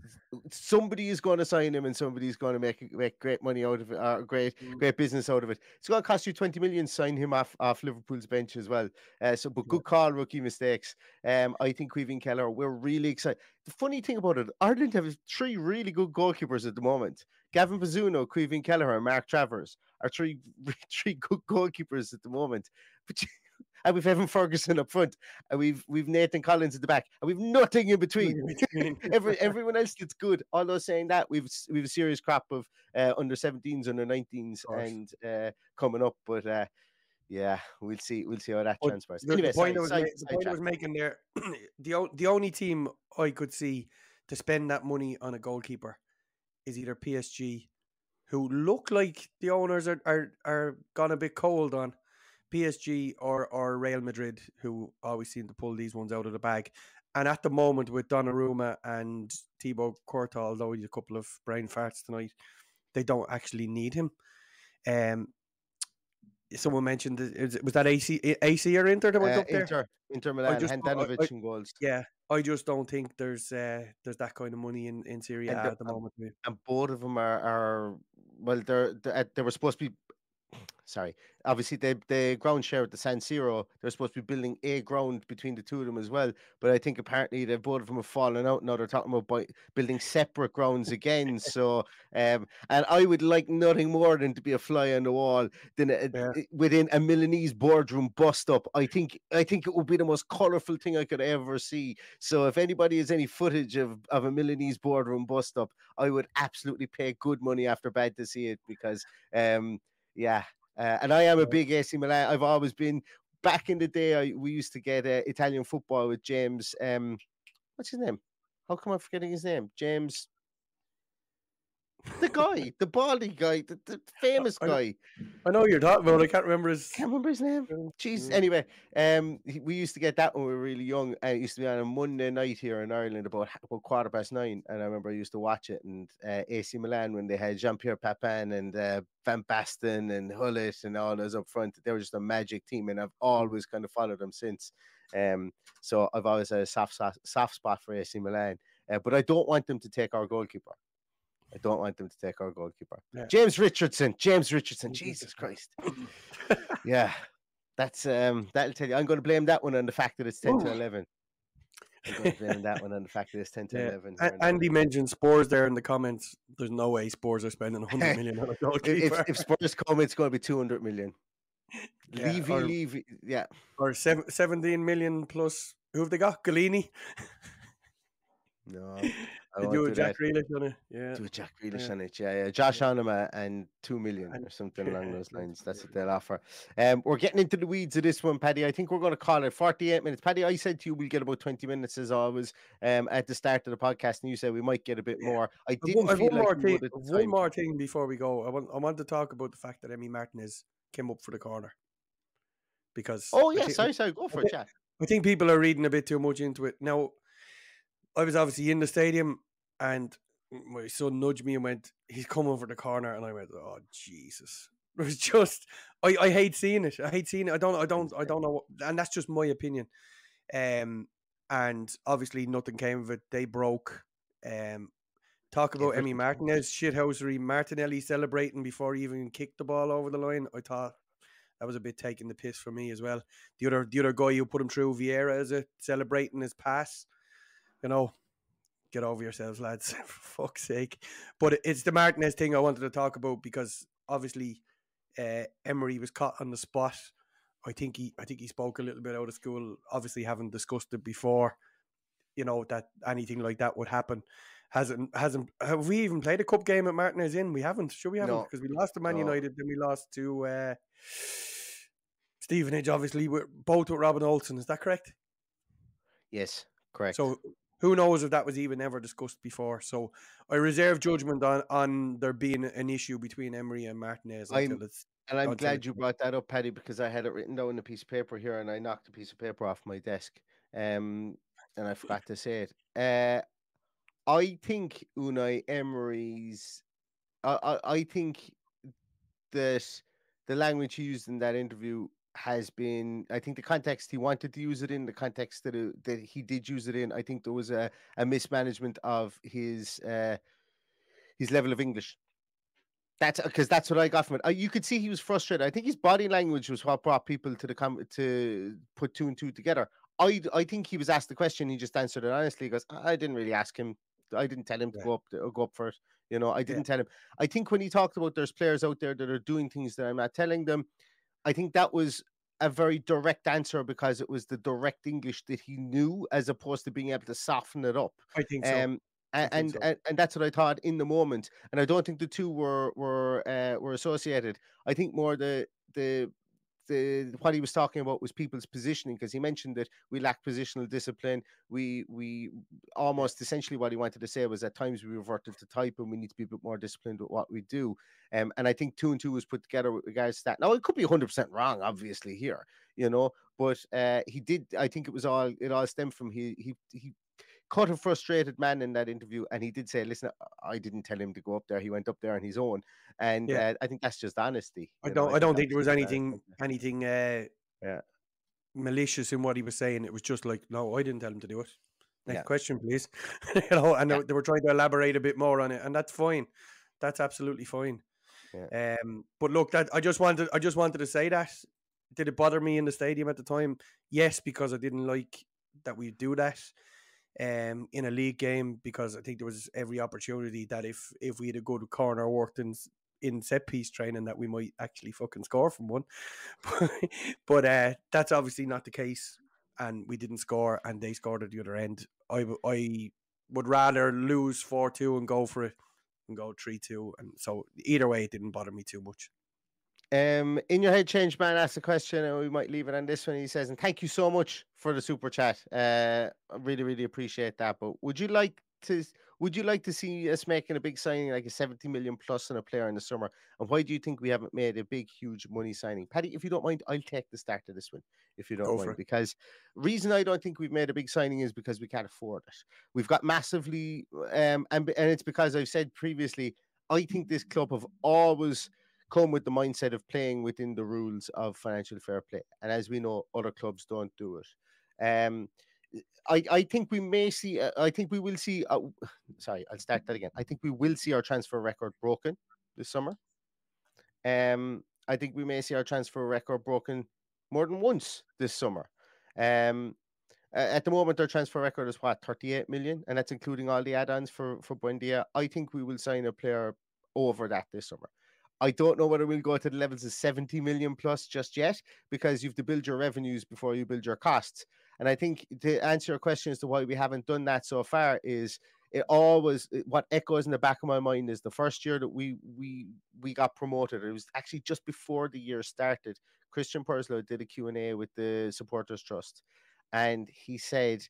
somebody is going to sign him and somebody's going to make make great money out of it, or great Mm. great business out of it. It's going to cost you twenty million sign him off off Liverpool's bench as well. Uh, so, but good call, rookie mistakes. Um, I think Caoimhín Kelleher, we're really excited. The funny thing about it, Ireland have three really good goalkeepers at the moment. Gavin Bazunu, Caoimhín Kelleher, and Mark Travers are three three good goalkeepers at the moment. But and we've Evan Ferguson up front, and we've we've Nathan Collins at the back, and we've nothing in between. Every everyone else that's good. Although saying that, we've we've a serious crop of uh, under 17s, under 19s, and uh, coming up. But uh, yeah, we'll see we'll see how that But transpires. The, Anyway, the point, I was, the point I was making there, the o- the only team I could see to spend that money on a goalkeeper is either PSG, who look like the owners are are, are gone a bit cold on PSG, or or Real Madrid, who always seem to pull these ones out of the bag. And at the moment, with Donnarumma and Thibaut Courtois, although he's a couple of brain farts tonight, they don't actually need him. Um, someone mentioned that- is it- was that AC AC or Inter that went Uh, up there? Inter, Inter Milan, just don't- I- I- and goals. Yeah, I just don't think there's uh, there's that kind of money in in Serie A at the moment. and both of them are, are well, they're, they're uh, they were supposed to be sorry, obviously the the ground share at the San Siro, they're supposed to be building a ground between the two of them as well. But I think apparently they've both of them have fallen out. Now they're talking about buy, building separate grounds again. so, um, and I would like nothing more than to be a fly on the wall than a, Yeah. within a Milanese boardroom bust up. I think I think it would be the most colourful thing I could ever see. So if anybody has any footage of, of a Milanese boardroom bust up, I would absolutely pay good money after bad to see it because um yeah. Uh, and I am a big AC Milan. I've always been back in the day. I, we used to get uh, Italian football with James. Um, what's his name? How come I'm forgetting his name? James. The guy, the baldy guy, the, the famous I guy. I know you're talking about. I can't remember his. Can't remember his name. Jeez. Anyway, um, we used to get that when we were really young, and it used to be on a Monday night here in Ireland about about quarter past nine. And I remember I used to watch it, and uh, AC Milan when they had Jean Pierre Papin and uh, Van Basten and Gullit and all those up front, they were just a magic team, and I've always kind of followed them since. Um, so I've always had a soft soft, soft spot for AC Milan, uh, but I don't want them to take our goalkeeper. I don't want them to take our goalkeeper. Yeah. James Richardson. James Richardson. Jesus Christ. yeah. That's um that'll tell you. I'm gonna blame that one on the fact that it's 10 to 11. I'm gonna blame that one on the fact that it's 10 to Yeah. 11. A- here now. Andy mentioned Spurs there in the comments. There's no way Spurs are spending 100 million on a if, goalkeeper. if, if Spurs come, it's gonna be 200 million. Yeah, Levy, or- Levy, yeah. or seven, 17 million plus. Who have they got? Gollini. No, I They do a do Jack that. Grealish on it. Yeah. Do a Jack Grealish Yeah. on it, yeah, yeah. Josh Onomah and two million or something along those lines. That's what they'll offer. Um, we're getting into the weeds of this one, Paddy. I think we're going to call it 48 minutes. Paddy, I said to you we'll get about 20 minutes as always um, at the start of the podcast, and you said we might get a bit more. I didn't one, like more thing. would at the One more thing before we go. I want I want to talk about the fact that Emi Martinez came up for the corner because. Oh yeah, think- sorry, sorry, go for I it, thi- yeah. I think people are reading a bit too much into it. Now, I was obviously in the stadium and my son nudged me and went, he's come over the corner. And I went, oh, Jesus. It was just, I, I hate seeing it. I hate seeing it. I don't, I don't, I don't know. What, and that's just my opinion. Um, and obviously nothing came of it. They broke. Um, talk about Emi Martinez, shithousery. Martinelli celebrating before he even kicked the ball over the line. I thought that was a bit taking the piss for me as well. The other the other guy who put him through Vieira is it celebrating his pass. You know, get over yourselves, lads. For fuck's sake. But it's the Martinez thing I wanted to talk about because obviously uh, Emery was caught on the spot. I think he I think he spoke a little bit out of school. Obviously, having discussed it before, you know that anything like that would happen. Hasn't hasn't have we even played a cup game at Martinez in? We haven't. Sure, we haven't No. because we lost to Man No. United, then we lost to uh, Stevenage. Obviously, we're both with Robin Olsen. Is that correct? Yes, correct. So who knows if that was even ever discussed before? So I reserve judgment on on there being an issue between Emery and Martinez I'm- until it's. And I'm glad you brought that up, Paddy, because I had it written down on a piece of paper here, and I knocked a piece of paper off my desk, um, and I forgot to say it. Uh, I think Unai Emery's, I, I, I think that the language he used in that interview has been, I think the context he wanted to use it in, the context that it, that he did use it in, I think there was a, a mismanagement of his uh, his level of English. That's because that's what I got from it. Uh, you could see he was frustrated. I think his body language was what brought people to the com- to put two and two together. I I think he was asked the question. He just answered it honestly. He goes, I didn't really ask him. I didn't tell him to go up to, go up for it. You know, I didn't tell him. I think when he talked about there's players out there that are doing things that I'm not telling them, I think that was a very direct answer because it was the direct English that he knew, as opposed to being able to soften it up. I think so. Um, I and think and, so. and and that's what I thought in the moment, and I don't think the two were were uh, were associated. I think more the the the what he was talking about was people's positioning because he mentioned that we lack positional discipline. We we almost essentially what he wanted to say was at times we reverted to type and we need to be a bit more disciplined with what we do. Um, and I think two and two was put together with regards to that. Now it could be 100 percent wrong, obviously here, you know, but uh, he did. I think it was all it all stemmed from he he he caught a frustrated man in that interview, and he did say, "Listen, I didn't tell him to go up there. He went up there on his own." And Yeah. uh, I think that's just honesty. I don't. I don't think there was anything anything uh, yeah. malicious in what he was saying. It was just like, no, I didn't tell him to do it. Next Yeah. question, please. you know, and they- they were trying to elaborate a bit more on it, and that's fine. That's absolutely fine. Yeah. Um, but look, that I just wanted I just wanted to say that. Did it bother me in the stadium at the time? Yes, because I didn't like that we do that um, in a league game because I think there was every opportunity that if if we had a good corner worked in in set piece training that we might actually fucking score from one. but uh, that's obviously not the case, and we didn't score, and they scored at the other end. I I would rather lose four two and go for it and go three two, and so either way, it didn't bother me too much. Um, in your head, change man asked a question, and we might leave it on this one. He says, "And thank you so much for the super chat. Uh, I really, really appreciate that. But would you like to? Would you like to see us making a big signing, like a seventy million plus on a player in the summer? And why do you think we haven't made a big, huge money signing, Paddy? If you don't mind, I'll take the start of this one. If you don't Go mind, because reason I don't think we've made a big signing is because we can't afford it. We've got massively, um, and and it's because I've said previously. I think this club have always come with the mindset of playing within the rules of financial fair play. And as we know, other clubs don't do it. Um, I, I think we may see, uh, I think we will see, uh, sorry, I'll start that again. I think we will see our transfer record broken this summer. Um, I think we may see our transfer record broken more than once this summer. Um, at the moment, our transfer record is what 38 million, and that's including all the add-ons for for Buendia. I think we will sign a player over that this summer. I don't know whether we'll go to the levels of 70 million plus just yet because you have to build your revenues before you build your costs. And I think to answer your question as to why we haven't done that so far is it always what echoes in the back of my mind is the first year that we we we got promoted. It was actually just before the year started. Christian Purslow did a Q&A with the Supporters Trust and he said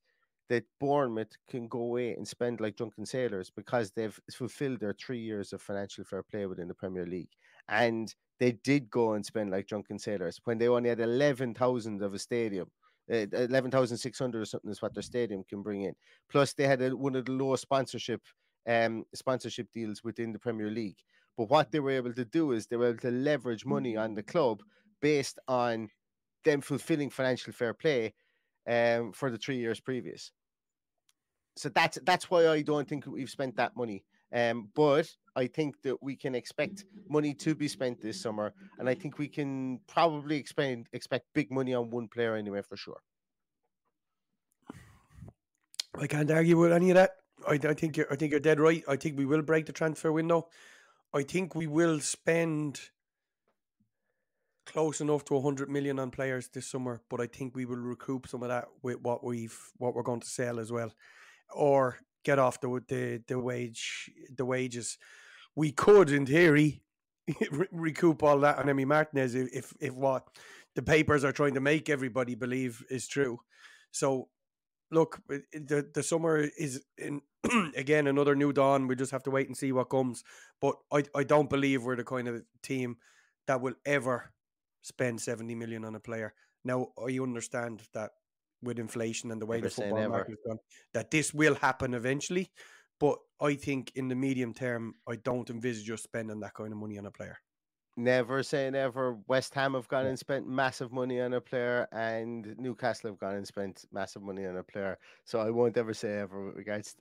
that Bournemouth can go away and spend like drunken sailors because they've fulfilled their three years of financial fair play within the Premier League. And they did go and spend like drunken sailors when they only had 11,000 of a stadium. Uh, 11,600 or something is what their stadium can bring in. Plus, they had a, one of the lowest sponsorship um, sponsorship deals within the Premier League. But what they were able to do is they were able to leverage money on the club based on them fulfilling financial fair play um, for the three years previous so that's that's why I don't think we've spent that money. Um, but I think that we can expect money to be spent this summer, and I think we can probably expect expect big money on one player anyway for sure. I can't argue with any of that. I, I think you're, I think you're dead right. I think we will break the transfer window. I think we will spend close enough to 100 million on players this summer, but I think we will recoup some of that with what we've what we're going to sell as well, or get off the the the wage the wages. We could, in theory, re- recoup all that on Emi Martinez if, if if what the papers are trying to make everybody believe is true. So, look, the the summer is in again another new dawn. We just have to wait and see what comes. But I I don't believe we're the kind of team that will ever spend 70 million on a player. Now, I understand that with inflation and the way Never the football market is gone, that this will happen eventually. But I think in the medium term, I don't envisage us spending that kind of money on a player. Never say never. West Ham have gone and spent massive money on a player, and Newcastle have gone and spent massive money on a player. So I won't ever say ever with regards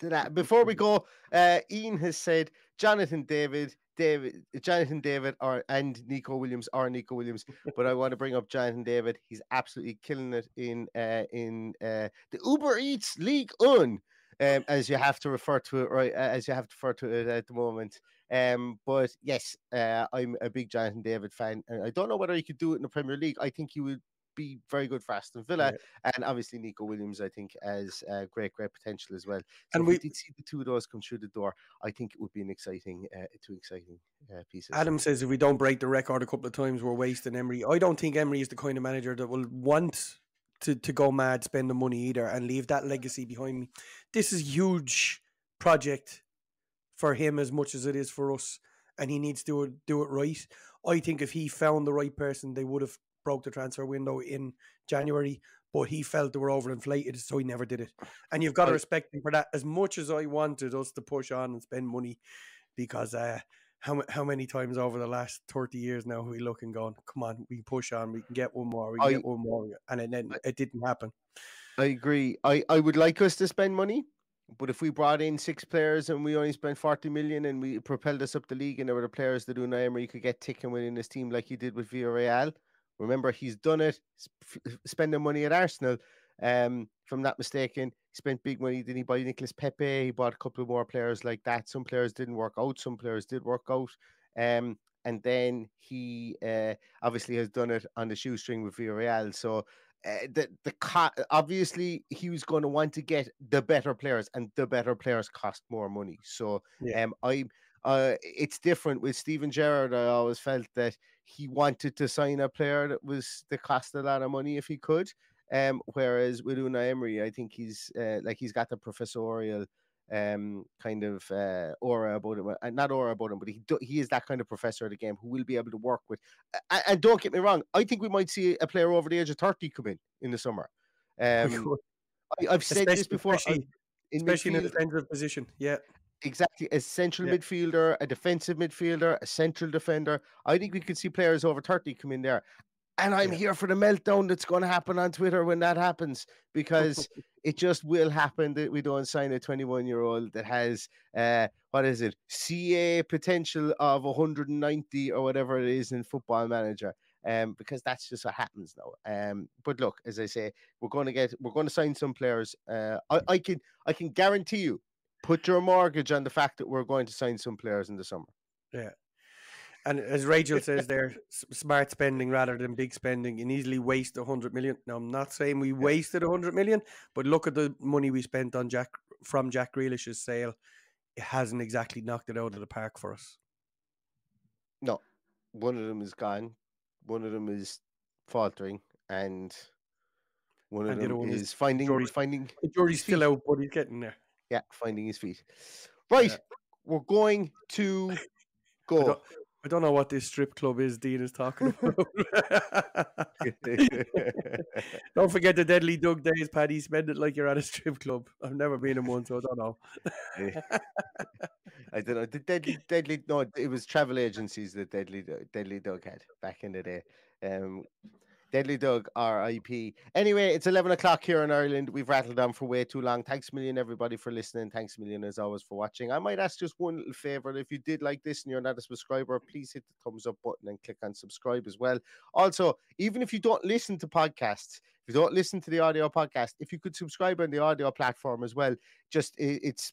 to that. Before we go, uh, Ian has said Jonathan David, David, Jonathan David, or and Nico Williams, or Nico Williams. but I want to bring up Jonathan David. He's absolutely killing it in uh, in uh, the Uber Eats League Un. Um, as you have to refer to it, right? uh, As you have to refer to it at the moment. Um, but yes, uh, I'm a big Jonathan David fan, and I don't know whether he could do it in the Premier League. I think he would be very good for Aston Villa, and obviously Nico Williams, I think, has uh, great, great potential as well. So And we we- did see the two of those come through the door, I think it would be an exciting, uh, two exciting uh, pieces. Adam says if we don't break the record a couple of times, we're wasting Emery. I don't think Emery is the kind of manager that will want to, to go mad, spend the money either, and leave that legacy behind me. This is a huge project for him as much as it is for us, and he needs to do it right. I think if he found the right person, they would have broke the transfer window in January, but he felt they were overinflated, so he never did it. And you've got to respect him for that. As much as I wanted us to push on and spend money, because uh, how how many times over the last thirty years now we look and going, come on, we push on, we can get one more, we can I- get one more, and it, then it didn't happen. I agree. I, I would like us to spend money. but if we brought in six players and we only spent 40 million and we propelled us up the league and there were the players that Unai Emery could get ticking within his team like he did with Villarreal. Remember, he's done it, sp- spending money at Arsenal. Um, if I'm not mistaken, he spent big money. Didn't he buy Nicolas Pepe? He bought a couple of more players like that. Some players didn't work out. Some players did work out. Um, and then he uh, obviously has done it on the shoestring with Villarreal. So uh, the the co- obviously he was going to want to get the better players, and the better players cost more money. So Yeah. um, I uh, it's different with Steven Gerrard. I always felt that he wanted to sign a player that was that cost a lot of money if he could. Um, whereas with Unai Emery, I think he's uh, like he's got the professorial um kind of uh aura about him uh, not aura about him but he do, he is that kind of professor of the game who will be able to work with and, and don't get me wrong i think we might see a player over the age of 30 come in in the summer um I, i've said this Especially- before I- especially- in especially in a defensive position. Yeah. Exactly. A central Yeah. midfielder, a defensive midfielder, a central defender. I think we could see players over 30 come in there. And I'm here for the meltdown that's going to happen on Twitter when that happens because it just will happen that we don't sign a 21 year old that has, uh, what is it, CA potential of 190 or whatever it is in Football Manager. Um, because that's just what happens now. Um, but look, as I say, we're going to get, we're going to sign some players. Uh, I, I can, I can guarantee you, put your mortgage on the fact that we're going to sign some players in the summer. Yeah. And as Rachel says there, smart spending rather than big spending. Can easily waste a hundred million. Now I'm not saying we wasted a hundred million, but look at the money we spent on Jack from Jack Grealish's sale. It hasn't exactly knocked it out of the park for us. No, one of them is gone. One of them is faltering, and one of And them is, is finding Jordy's- finding. Jordy's his still out, but he's getting there. Yeah, finding his feet. Right, we're going to go. don't- I don't know what this strip club is Dean is talking about. don't forget the Deadly Doug days, Paddy. Spend it like you're at a strip club. I've never been in one, so I don't know. I don't know. The deadly, deadly. No, it was travel agencies that Deadly, Deadly Doug had back in the day. Um, Deadly Doug, RIP. Anyway, it's 11 o'clock here in Ireland. We've rattled on for way too long. Thanks a million, everybody, for listening. Thanks a million, as always, for watching. I might ask just one little favor. If you did like this and you're not a subscriber, please hit the thumbs up button and click on subscribe as well. Also, even if you don't listen to podcasts, if you don't listen to the audio podcast, if you could subscribe on the audio platform as well, just it's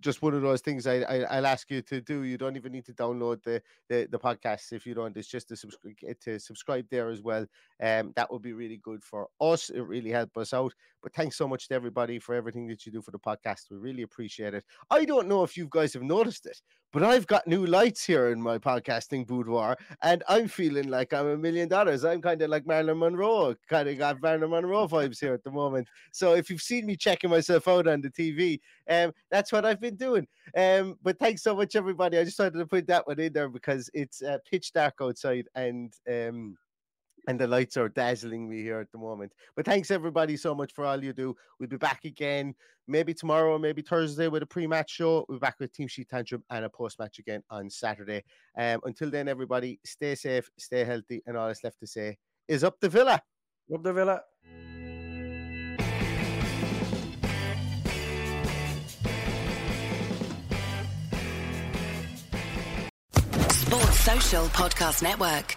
just one of those things I, I I'll ask you to do. You don't even need to download the the, the podcasts if you don't. It's just to subscribe to subscribe there as well. Um, that would be really good for us. It really help us out. But thanks so much to everybody for everything that you do for the podcast. We really appreciate it. I don't know if you guys have noticed it, but I've got new lights here in my podcasting boudoir, and I'm feeling like I'm a million dollars. I'm kind of like Marilyn Monroe, kind of got Marilyn Monroe vibes here at the moment. So if you've seen me checking myself out on the TV, um, that's what I've been doing. Um, but thanks so much, everybody. I just wanted to put that one in there because it's uh, pitch dark outside, and um, and the lights are dazzling me here at the moment. But thanks everybody so much for all you do. We'll be back again maybe tomorrow, maybe Thursday with a pre-match show. We'll be back with Team Sheet Tantrum and a post-match again on Saturday. Um, until then, everybody, stay safe, stay healthy, and all that's left to say is up the villa. Up the villa. Sports Social Podcast Network.